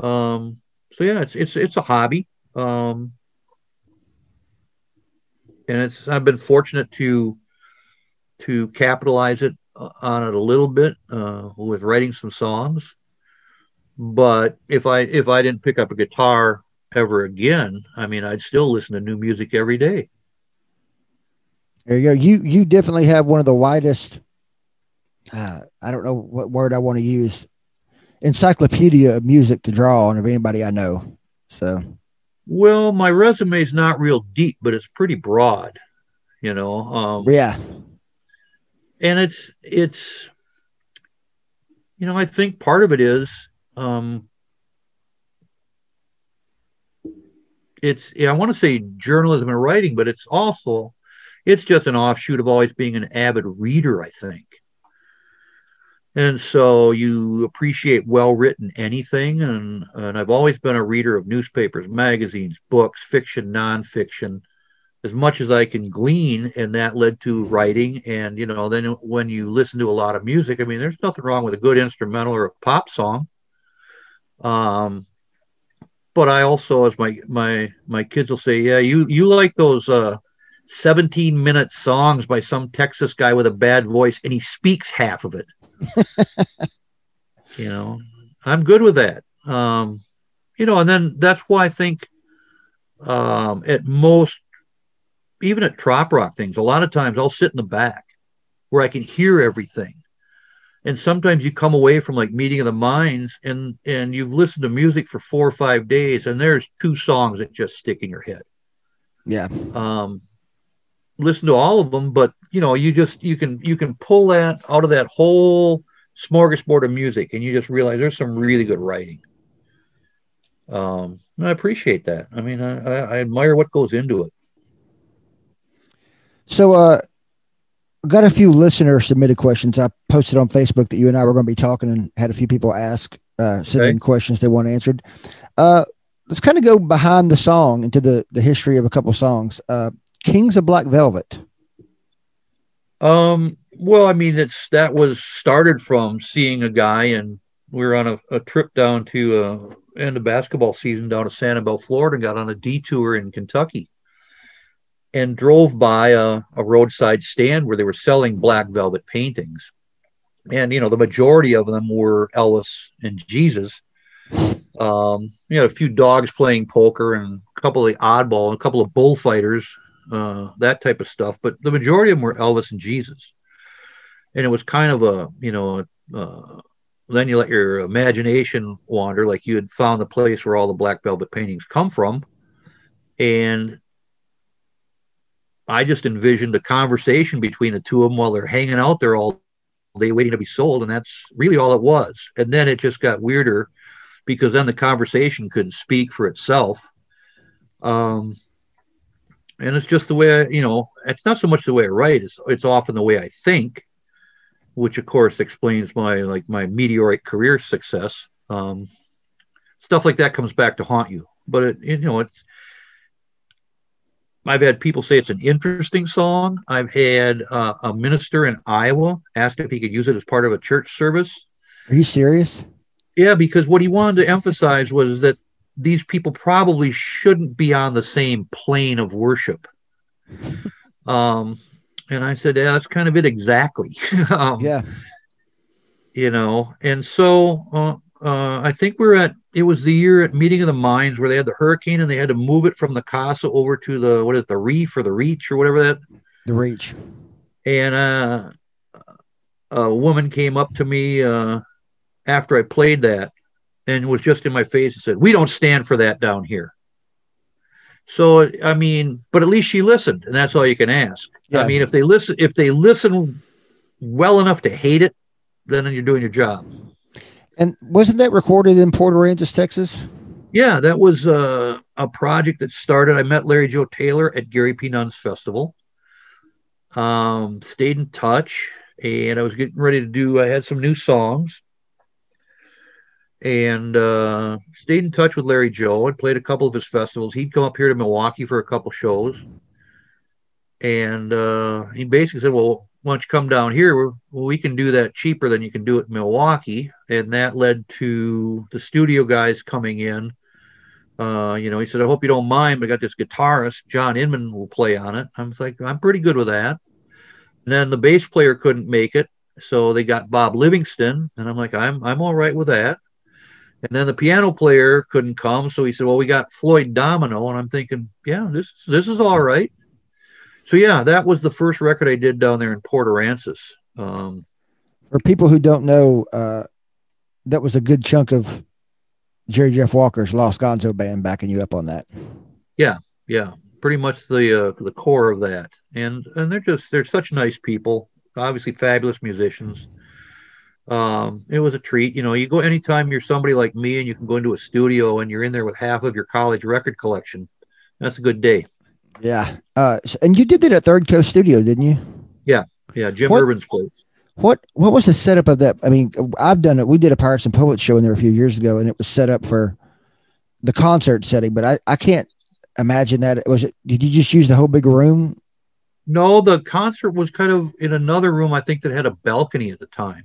Um, so yeah, it's it's it's a hobby. Um, and it's I've been fortunate to to capitalize it uh, on it a little bit uh, with writing some songs. But if I if I didn't pick up a guitar ever again, I mean, I'd still listen to new music every day. There you go. You you definitely have one of the widest. Uh, I don't know what word I want to use. Encyclopedia of music to draw on of anybody I know. So. Well, my resume is not real deep, but it's pretty broad. You know. Um, yeah. And it's it's. You know, I think part of it is um, it's I want to say journalism and writing, but it's also it's just an offshoot of always being an avid reader, I think. And so you appreciate well written anything. And, and I've always been a reader of newspapers, magazines, books, fiction, nonfiction, as much as I can glean. And that led to writing. And, you know, then when you listen to a lot of music, I mean, there's nothing wrong with a good instrumental or a pop song. Um, but I also, as my my my kids will say, yeah, you you like those uh, 17 minute songs by some Texas guy with a bad voice, and he speaks half of it. [LAUGHS] you know, I'm good with that. Um, you know, and then that's why I think um, at most, even at trop rock things, a lot of times I'll sit in the back where I can hear everything and sometimes you come away from like meeting of the minds and and you've listened to music for four or five days and there's two songs that just stick in your head yeah um listen to all of them but you know you just you can you can pull that out of that whole smorgasbord of music and you just realize there's some really good writing um i appreciate that i mean i i admire what goes into it so uh got a few listener submitted questions. I posted on Facebook that you and I were going to be talking and had a few people ask, uh, send okay. in questions they want answered. Uh, let's kind of go behind the song into the, the history of a couple songs. Uh, Kings of Black Velvet. Um, well, I mean, it's that was started from seeing a guy, and we were on a, a trip down to uh, end of basketball season down to Sanibel, Florida, got on a detour in Kentucky and drove by a, a roadside stand where they were selling black velvet paintings. And, you know, the majority of them were Elvis and Jesus. Um, you know, a few dogs playing poker and a couple of the oddball, a couple of bullfighters, uh, that type of stuff. But the majority of them were Elvis and Jesus. And it was kind of a, you know, uh, then you let your imagination wander, like you had found the place where all the black velvet paintings come from. And I just envisioned a conversation between the two of them while they're hanging out there all day waiting to be sold. And that's really all it was. And then it just got weirder because then the conversation couldn't speak for itself. Um, and it's just the way I, you know, it's not so much the way I write, it's, it's often the way I think, which of course explains my, like my meteoric career success. Um, stuff like that comes back to haunt you, but it, you know, it's, I've had people say it's an interesting song. I've had uh, a minister in Iowa asked if he could use it as part of a church service. Are you serious? Yeah, because what he wanted to emphasize was that these people probably shouldn't be on the same plane of worship. [LAUGHS] um, and I said, yeah, that's kind of it exactly. [LAUGHS] um, yeah. You know, and so uh, uh, I think we're at it was the year at meeting of the minds where they had the hurricane and they had to move it from the casa over to the what is it, the reef or the reach or whatever that the reach and uh, a woman came up to me uh, after i played that and was just in my face and said we don't stand for that down here so i mean but at least she listened and that's all you can ask yeah. i mean if they listen if they listen well enough to hate it then you're doing your job and wasn't that recorded in Port Aransas, Texas? Yeah, that was uh, a project that started. I met Larry Joe Taylor at Gary P. Nunn's festival. Um, stayed in touch, and I was getting ready to do. I had some new songs, and uh, stayed in touch with Larry Joe and played a couple of his festivals. He'd come up here to Milwaukee for a couple shows, and uh, he basically said, "Well, why don't you come down here? We can do that cheaper than you can do it in Milwaukee." And that led to the studio guys coming in. Uh, you know, he said, "I hope you don't mind, but I got this guitarist, John Inman, will play on it." I was like, "I'm pretty good with that." And then the bass player couldn't make it, so they got Bob Livingston, and I'm like, "I'm I'm all right with that." And then the piano player couldn't come, so he said, "Well, we got Floyd Domino," and I'm thinking, "Yeah, this this is all right." So yeah, that was the first record I did down there in Port Aransas. Um, For people who don't know, uh, that was a good chunk of Jerry Jeff Walker's Lost Gonzo band backing you up on that. Yeah, yeah, pretty much the uh, the core of that, and and they're just they're such nice people, obviously fabulous musicians. Um, it was a treat, you know. You go anytime you're somebody like me, and you can go into a studio and you're in there with half of your college record collection. That's a good day. Yeah, uh, and you did that at Third Coast Studio, didn't you? Yeah, yeah, Jim What- Urban's place. What What was the setup of that? I mean, I've done it. We did a Pirates and Poets show in there a few years ago, and it was set up for the concert setting. But I, I can't imagine that. Was it? Did you just use the whole big room? No, the concert was kind of in another room. I think that had a balcony at the time.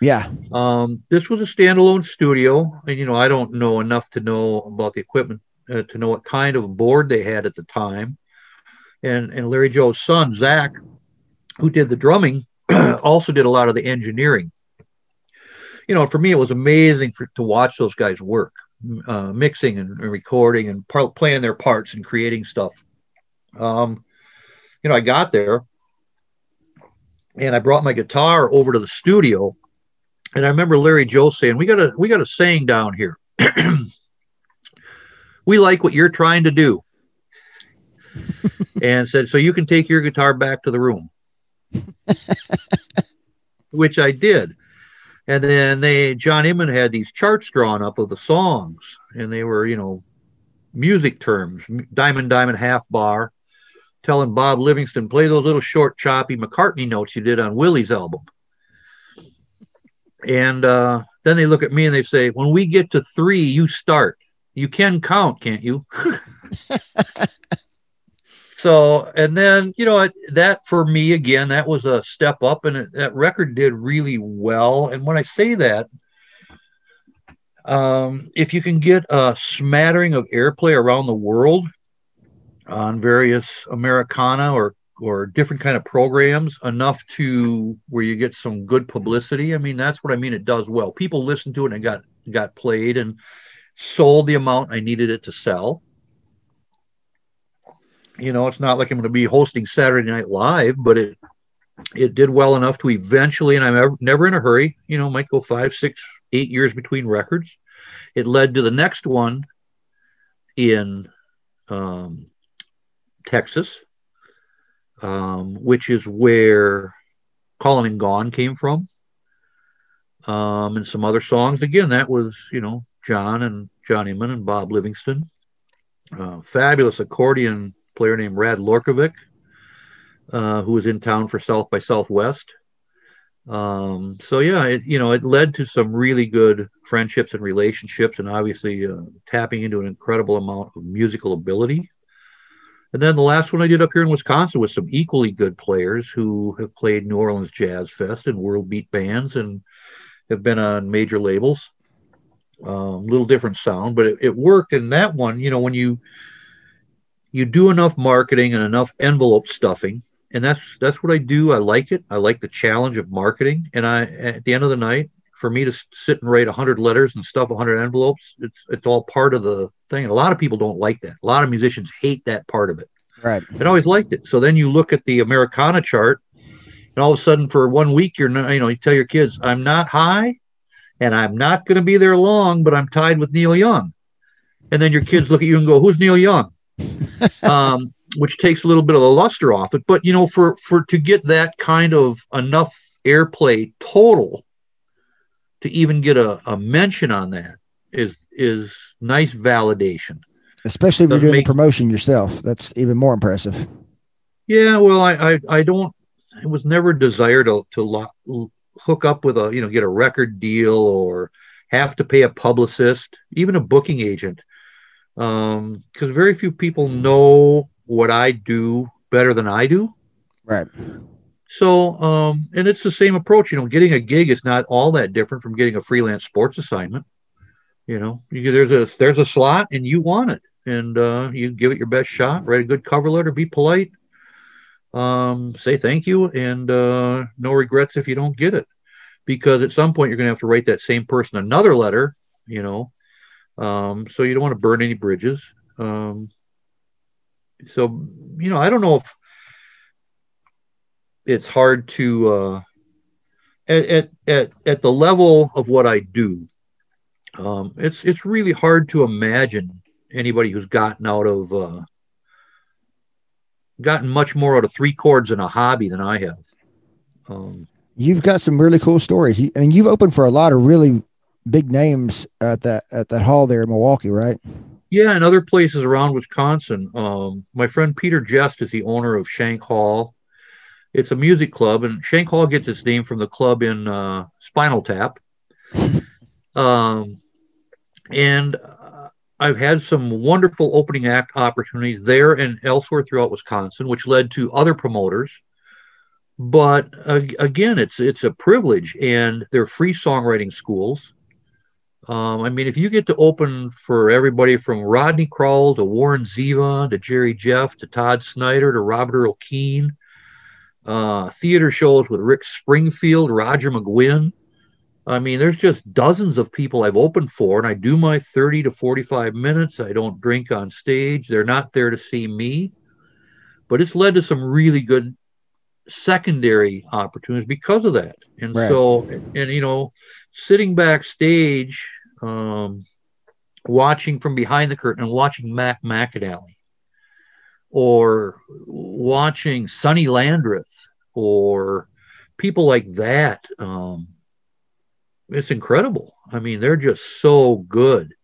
Yeah, Um, this was a standalone studio, and you know I don't know enough to know about the equipment uh, to know what kind of board they had at the time. And and Larry Joe's son Zach, who did the drumming, [CLEARS THROAT] also did a lot of the engineering. You know, for me it was amazing for, to watch those guys work, uh, mixing and, recording and par- playing their parts and creating stuff. Um, you know, I got there and I brought my guitar over to the studio and I remember Larry Joe saying, "We got a we got a saying down here. [CLEARS THROAT] we like what you're trying to do," [LAUGHS] and said, "So you can take your guitar back to the room," [LAUGHS] which I did. And then they John Inman had these charts drawn up of the songs, and they were you know music terms, diamond diamond half bar, telling Bob Livingston play those little short choppy McCartney notes you did on Willie's album. And uh, then they look at me and they say, when we get to three, you start. You can count, can't you? [LAUGHS] so, and then, you know, that for me, again, that was a step up and it, that record did really well. And when I say that, um, if you can get a smattering of airplay around the world on various Americana or or different kind of programs enough to where you get some good publicity. I mean, that's what I mean. It does well. People listened to it and it got got played and sold the amount I needed it to sell. You know, it's not like I'm going to be hosting Saturday Night Live, but it it did well enough to eventually, and I'm ever, never in a hurry. You know, might go five, six, eight years between records. It led to the next one in um, Texas, um, which is where Calling and Gone came from. Um, and some other songs. Again, that was, you know, John and John Inman and Bob Livingston. Uh, fabulous accordion player named Rad Lorkovic, uh, who was in town for South by Southwest. Um, so yeah, it, you know, it led to some really good friendships and relationships, and obviously uh, tapping into an incredible amount of musical ability. And then the last one I did up here in Wisconsin with some equally good players who have played New Orleans Jazz Fest and World Beat bands and have been on major labels. A um, little different sound, but it, it worked. And that one, you know, when you you do enough marketing and enough envelope stuffing, and that's that's what I do. I like it. I like the challenge of marketing. And I at the end of the night, for me to sit and write 100 letters and stuff 100 envelopes, it's it's all part of the thing. A lot of people don't like that. A lot of musicians hate that part of it. right. I always liked it. So then you look at the Americana chart, and all of a sudden, for one week, you're not, you know, you tell your kids, I'm not high and I'm not going to be there long, but I'm tied with Neil Young. And then your kids look at you and go, Who's Neil Young? [LAUGHS] um, which takes a little bit of the luster off it. But, you know, for, for to get that kind of enough airplay total to even get a, a mention on that is, is nice validation. Especially if you're doing make- the promotion yourself. That's even more impressive. Yeah, well, I, I, I don't. It was never a desire to to hook up with a you know get a record deal or have to pay a publicist, even a booking agent, Um, because very few people know what I do better than I do. Right. So, um, and it's the same approach. You know, getting a gig is not all that different from getting a freelance sports assignment. You know, you, there's a there's a slot and you want it, and uh, you give it your best shot. Write a good cover letter. Be polite. Um, say thank you, and uh, no regrets if you don't get it, because at some point you're going to have to write that same person another letter. You know, um, so you don't want to burn any bridges. Um, so you know, I don't know if it's hard to uh, at, at at the level of what I do. Um, it's it's really hard to imagine anybody who's gotten out of uh, gotten much more out of three chords in a hobby than I have. Um, you've got some really cool stories. I mean, you've opened for a lot of really big names at that at that hall there in Milwaukee, right? Yeah, and other places around Wisconsin. Um, my friend Peter Jest is the owner of Shank Hall it's a music club, and Shank Hall gets its name from the club in uh, Spinal Tap. [LAUGHS] um, and uh, I've had some wonderful opening act opportunities there and elsewhere throughout Wisconsin, which led to other promoters. But uh, again, it's it's a privilege, and they're free songwriting schools. Um, I mean, if you get to open for everybody from Rodney Crowell to Warren Zevon to Jerry Jeff to Todd Snider to Robert Earl Keen, uh, theater shows with Rick Springfield, Roger McGuinn. I mean, there's just dozens of people I've opened for, and I do my 30 to 45 minutes. I don't drink on stage. They're not there to see me, but it's led to some really good secondary opportunities because of that. And right. so, and you know, sitting backstage, um, watching from behind the curtain and watching Mac McAnally or watching Sonny Landreth or people like that. Um, it's incredible. I mean, they're just so good.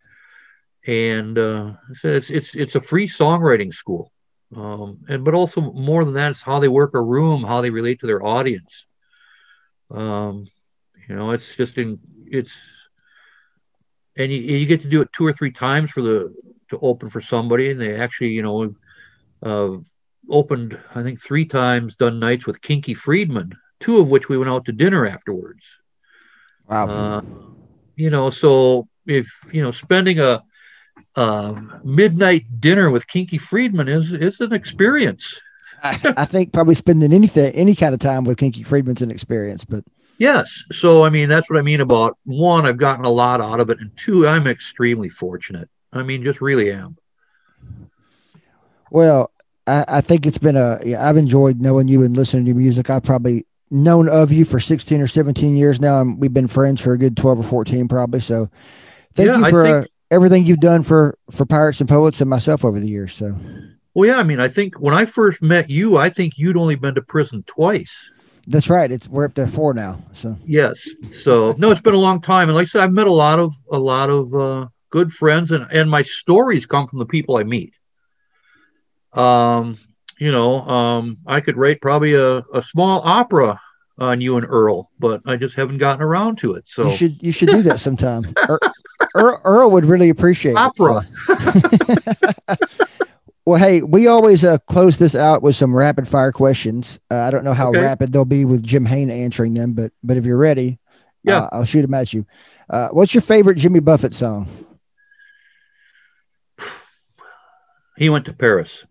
And uh, it's it's it's a free songwriting school, um, and but also more than that, it's how they work a room, how they relate to their audience. Um, you know, it's just in it's, and you, you get to do it two or three times for the to open for somebody, and they actually, you know, uh, opened, I think, three times, done nights with Kinky Friedman, two of which we went out to dinner afterwards. Wow. Uh, you know, so if, you know, spending a, a midnight dinner with Kinky Friedman is, is an experience. I, I think probably spending anything, any kind of time with Kinky Friedman's an experience, but Yes. So, I mean, that's what I mean about one, I've gotten a lot out of it. And two, I'm extremely fortunate. I mean, just really am. Well, I, I think it's been a. Yeah, I've enjoyed knowing you and listening to your music. I've probably known of you for 16 or 17 years now, and we've been friends for a good 12 or 14 probably. So, thank yeah, you for think, uh, everything you've done for for Pirates and Poets and myself over the years. So, well, yeah, I mean, I think when I first met you, I think you'd only been to prison twice. That's right. It's we're up to four now. So yes. So no, it's been a long time, and like I said, I've met a lot of a lot of uh, good friends, and and my stories come from the people I meet. Um, you know, um, I could write probably a, a small opera on you and Earl, but I just haven't gotten around to it. So you should you should do that sometime. [LAUGHS] Earl, Earl, would really appreciate opera. It, so. [LAUGHS] well, hey, we always uh, close this out with some rapid fire questions. Uh, I don't know how okay. rapid they'll be with Jim Hain answering them, but but if you're ready, yeah, uh, I'll shoot them at you. Uh, what's your favorite Jimmy Buffett song? He went to Paris.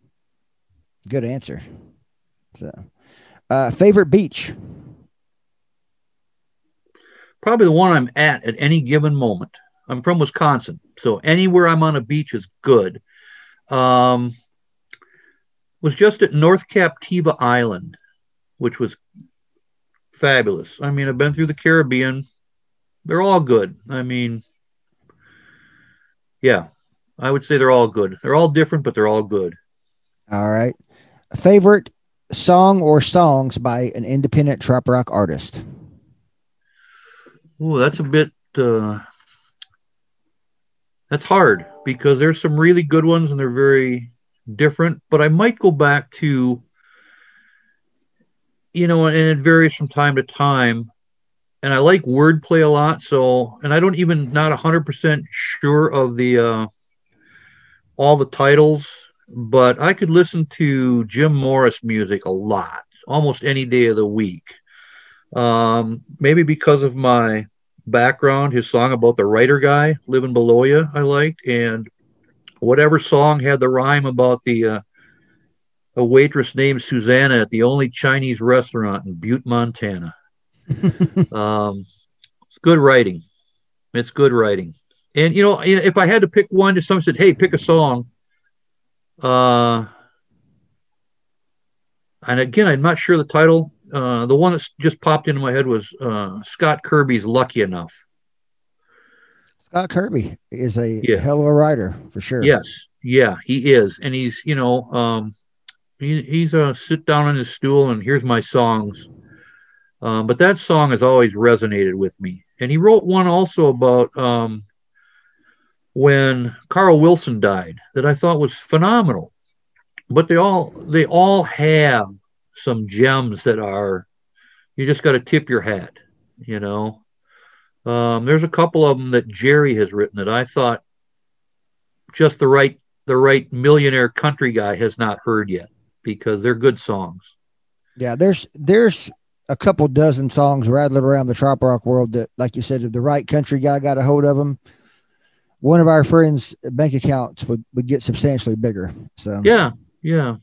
Good answer. So, uh, favorite beach? Probably the one I'm at at any given moment. I'm from Wisconsin, so anywhere I'm on a beach is good. Um, was just at North Captiva Island, which was fabulous. I mean, I've been through the Caribbean. They're all good. I mean, yeah, I would say they're all good. They're all different, but they're all good. All right favorite song or songs by an independent trop rock artist? Oh, that's a bit uh, that's hard because there's some really good ones and they're very different. But I might go back to you know, and it varies from time to time. And I like wordplay a lot, so and I don't even not hundred percent sure of the uh, all the titles but I could listen to Jim Morris music a lot, almost any day of the week. Um, maybe because of my background, his song about the writer guy living below you, I liked, and whatever song had the rhyme about the uh, a waitress named Susanna at the only Chinese restaurant in Butte, Montana. [LAUGHS] um, it's good writing. It's good writing. And you know, if I had to pick one, if someone said, "Hey, pick a song," uh, and again, I'm not sure the title. Uh, the one that just popped into my head was uh, Scott Kirby's "Lucky Enough." Scott Kirby is a yeah. hell of a writer for sure. Yes, yeah, he is, and he's you know, um, he, he's a sit down on his stool and here's my songs. Um, but that song has always resonated with me. And he wrote one also about um, when Carl Wilson died that I thought was phenomenal. But they all they all have some gems that are you just got to tip your hat, you know. Um, there's a couple of them that Jerry has written that I thought just the right the right millionaire country guy has not heard yet because they're good songs. Yeah, there's there's a couple dozen songs rattling around the trop rock world that, like you said, if the right country guy got a hold of them, one of our friends' bank accounts would, would get substantially bigger. So yeah, yeah,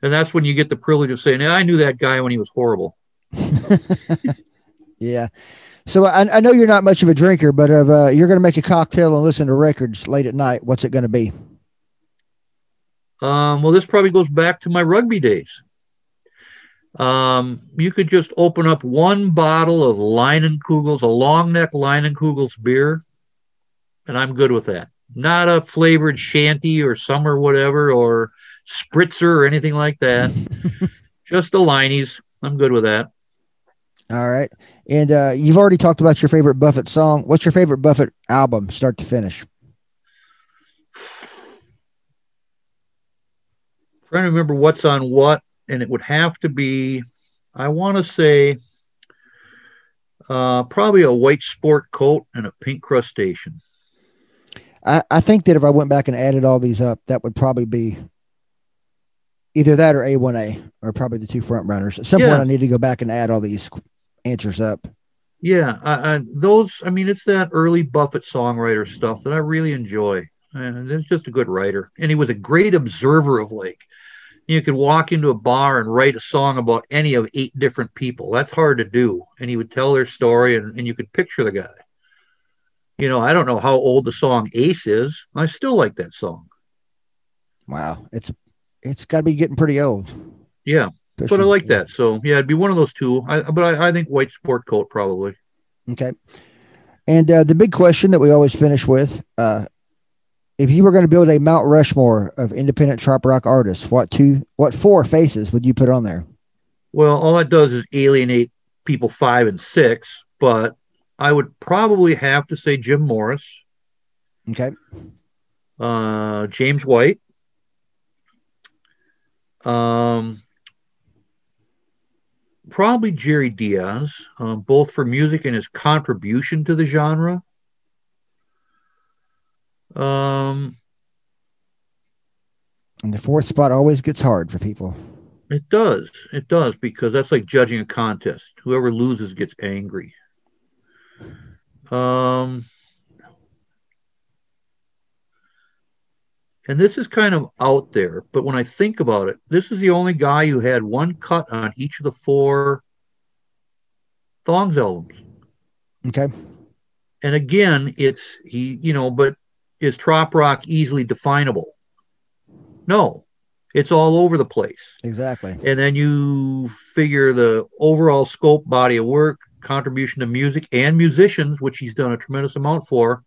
and that's when you get the privilege of saying, "I knew that guy when he was horrible." [LAUGHS] yeah. So I, I, know you're not much of a drinker, but if uh, you're going to make a cocktail and listen to records late at night, what's it going to be? Um, well, this probably goes back to my rugby days. Um, you could just open up one bottle of Leinenkugel's, a long neck Leinenkugel's beer, and I'm good with that. Not a flavored shanty or summer whatever or spritzer or anything like that. [LAUGHS] just the Leinies. I'm good with that. All right. And uh, you've already talked about your favorite Buffett song. What's your favorite Buffett album, start to finish? trying to remember what's on what, and it would have to be, I want to say, uh, probably a white sport coat and a pink crustacean. I, I think that if I went back and added all these up, that would probably be either that or A1A or probably the two front runners. At some yeah. point, I need to go back and add all these answers up. Yeah, I, I, those. I mean, it's that early Buffett songwriter stuff that I really enjoy, and it's just a good writer. And he was a great observer of like you could walk into a bar and write a song about any of eight different people. That's hard to do. And he would tell their story and, and you could picture the guy. You know, I don't know how old the song Ace is. I still like that song. Wow. It's it's gotta be getting pretty old. Yeah. But I like yeah. that. So yeah, it'd be one of those two. I, but I, I think white sport coat probably. Okay. And uh, the big question that we always finish with, uh, if you were going to build a Mount Rushmore of independent trop rock artists, what two, what four faces would you put on there? Well, all that does is alienate people five and six, but I would probably have to say Jim Morris. Okay. Uh, James White. Um, probably Jerry Diaz, um, both for music and his contribution to the genre. Um, and the fourth spot always gets hard for people. It does. It does because that's like judging a contest. Whoever loses gets angry. Um, and this is kind of out there, but when I think about it, this is the only guy who had one cut on each of the four Thongs albums. Okay. And again, it's he, you know, but is trop rock easily definable? No, it's all over the place. Exactly. And then you figure the overall scope, body of work, contribution to music and musicians, which he's done a tremendous amount for.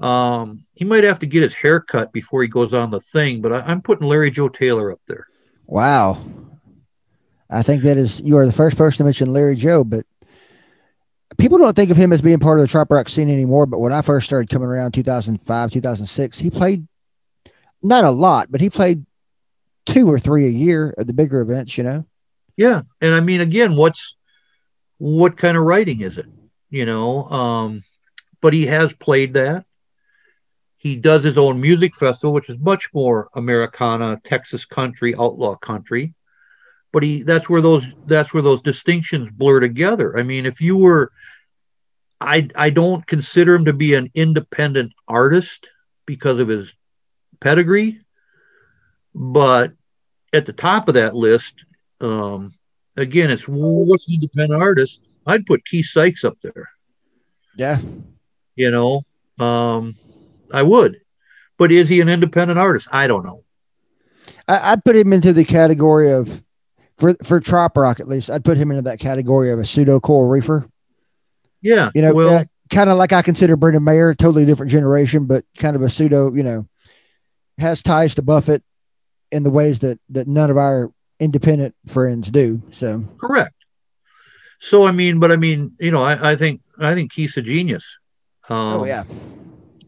Um, he might have to get his hair cut before he goes on the thing, but I, am putting Larry Joe Taylor up there. Wow. I think that is you are the first person to mention Larry Joe, but people don't think of him as being part of the trop rock scene anymore. But when I first started coming around 2005, 2006, he played not a lot, but he played two or three a year at the bigger events, you know? Yeah. And I mean, again, what's, what kind of writing is it? You know, um, but he has played that. he does his own music festival, which is much more Americana, Texas country, outlaw country. But he that's where those that's where those distinctions blur together. I mean, if you were I I don't consider him to be an independent artist because of his pedigree, but at the top of that list, um, again, it's what's an independent artist? I'd put Keith Sykes up there. Yeah. You know, um, I would. But is he an independent artist? I don't know. I, would put him into the category of, for for trop rock at least, I'd put him into that category of a pseudo coral reefer. Yeah. You know, well, uh, kind of like I consider Brendan Mayer, totally different generation, but kind of a pseudo, you know, has ties to Buffett in the ways that that none of our independent friends do. So correct. So I mean, but I mean, you know, I, I think I think Keith's a genius. Um, oh yeah.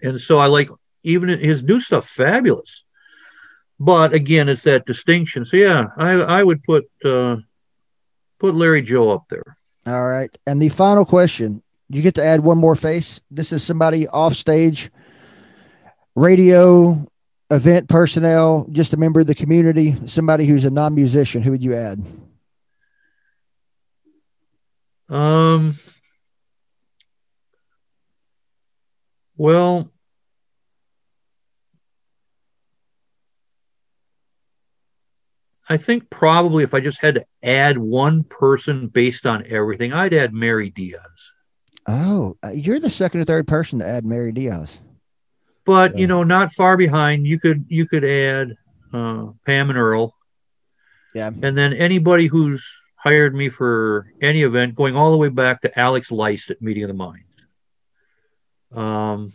And so I like even his new stuff fabulous. But again, it's that distinction. So yeah, I I would put uh, put Larry Joe up there. All right. And the final question, you get to add one more face. This is somebody off stage, radio, event personnel, just a member of the community, somebody who's a non musician, who would you add? Um, well, I think probably if I just had to add one person based on everything, I'd add Mary Diaz. Oh, uh, you're the second or third person to add Mary Diaz but yeah. you know, not far behind. You could you could add uh, Pam and Earl. Yeah, and then anybody who's hired me for any event, going all the way back to Alex Leist at Meeting of the Mind. Um,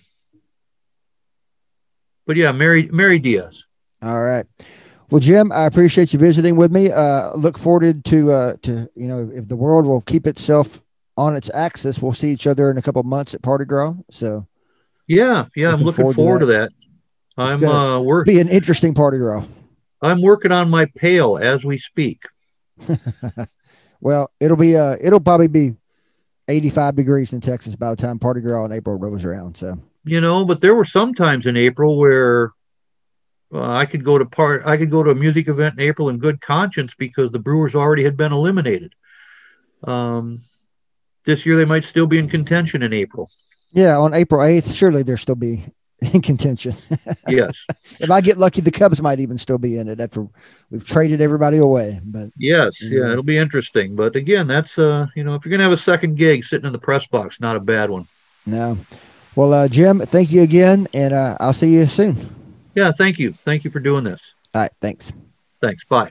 but yeah, Mary Mary Diaz. All right. Well, Jim, I appreciate you visiting with me. Uh, look forward to uh, to you know if the world will keep itself on its axis, we'll see each other in a couple months at Party Gras. So yeah, yeah, I'm looking forward, to that. To that. I'm uh work be an interesting party row. I'm working on my pail as we speak. [LAUGHS] well, it'll be uh it'll probably be 85 degrees in Texas by the time Party Gras in April rolls around. So you know, but there were some times in April where uh, I could go to part I could go to a music event in April in good conscience because the Brewers already had been eliminated. Um, this year they might still be in contention in April. Yeah, on April 8th, surely there still be in contention. [LAUGHS] yes. if I get lucky, the Cubs might even still be in it after we've traded everybody away. But yes, yeah, it'll be interesting. But again, that's uh, you know, if you're gonna have a second gig sitting in the press box, not a bad one. No. Well, uh, Jim, thank you again, and uh, I'll see you soon. Yeah, thank you. Thank you for doing this. All right, thanks. Thanks. Bye.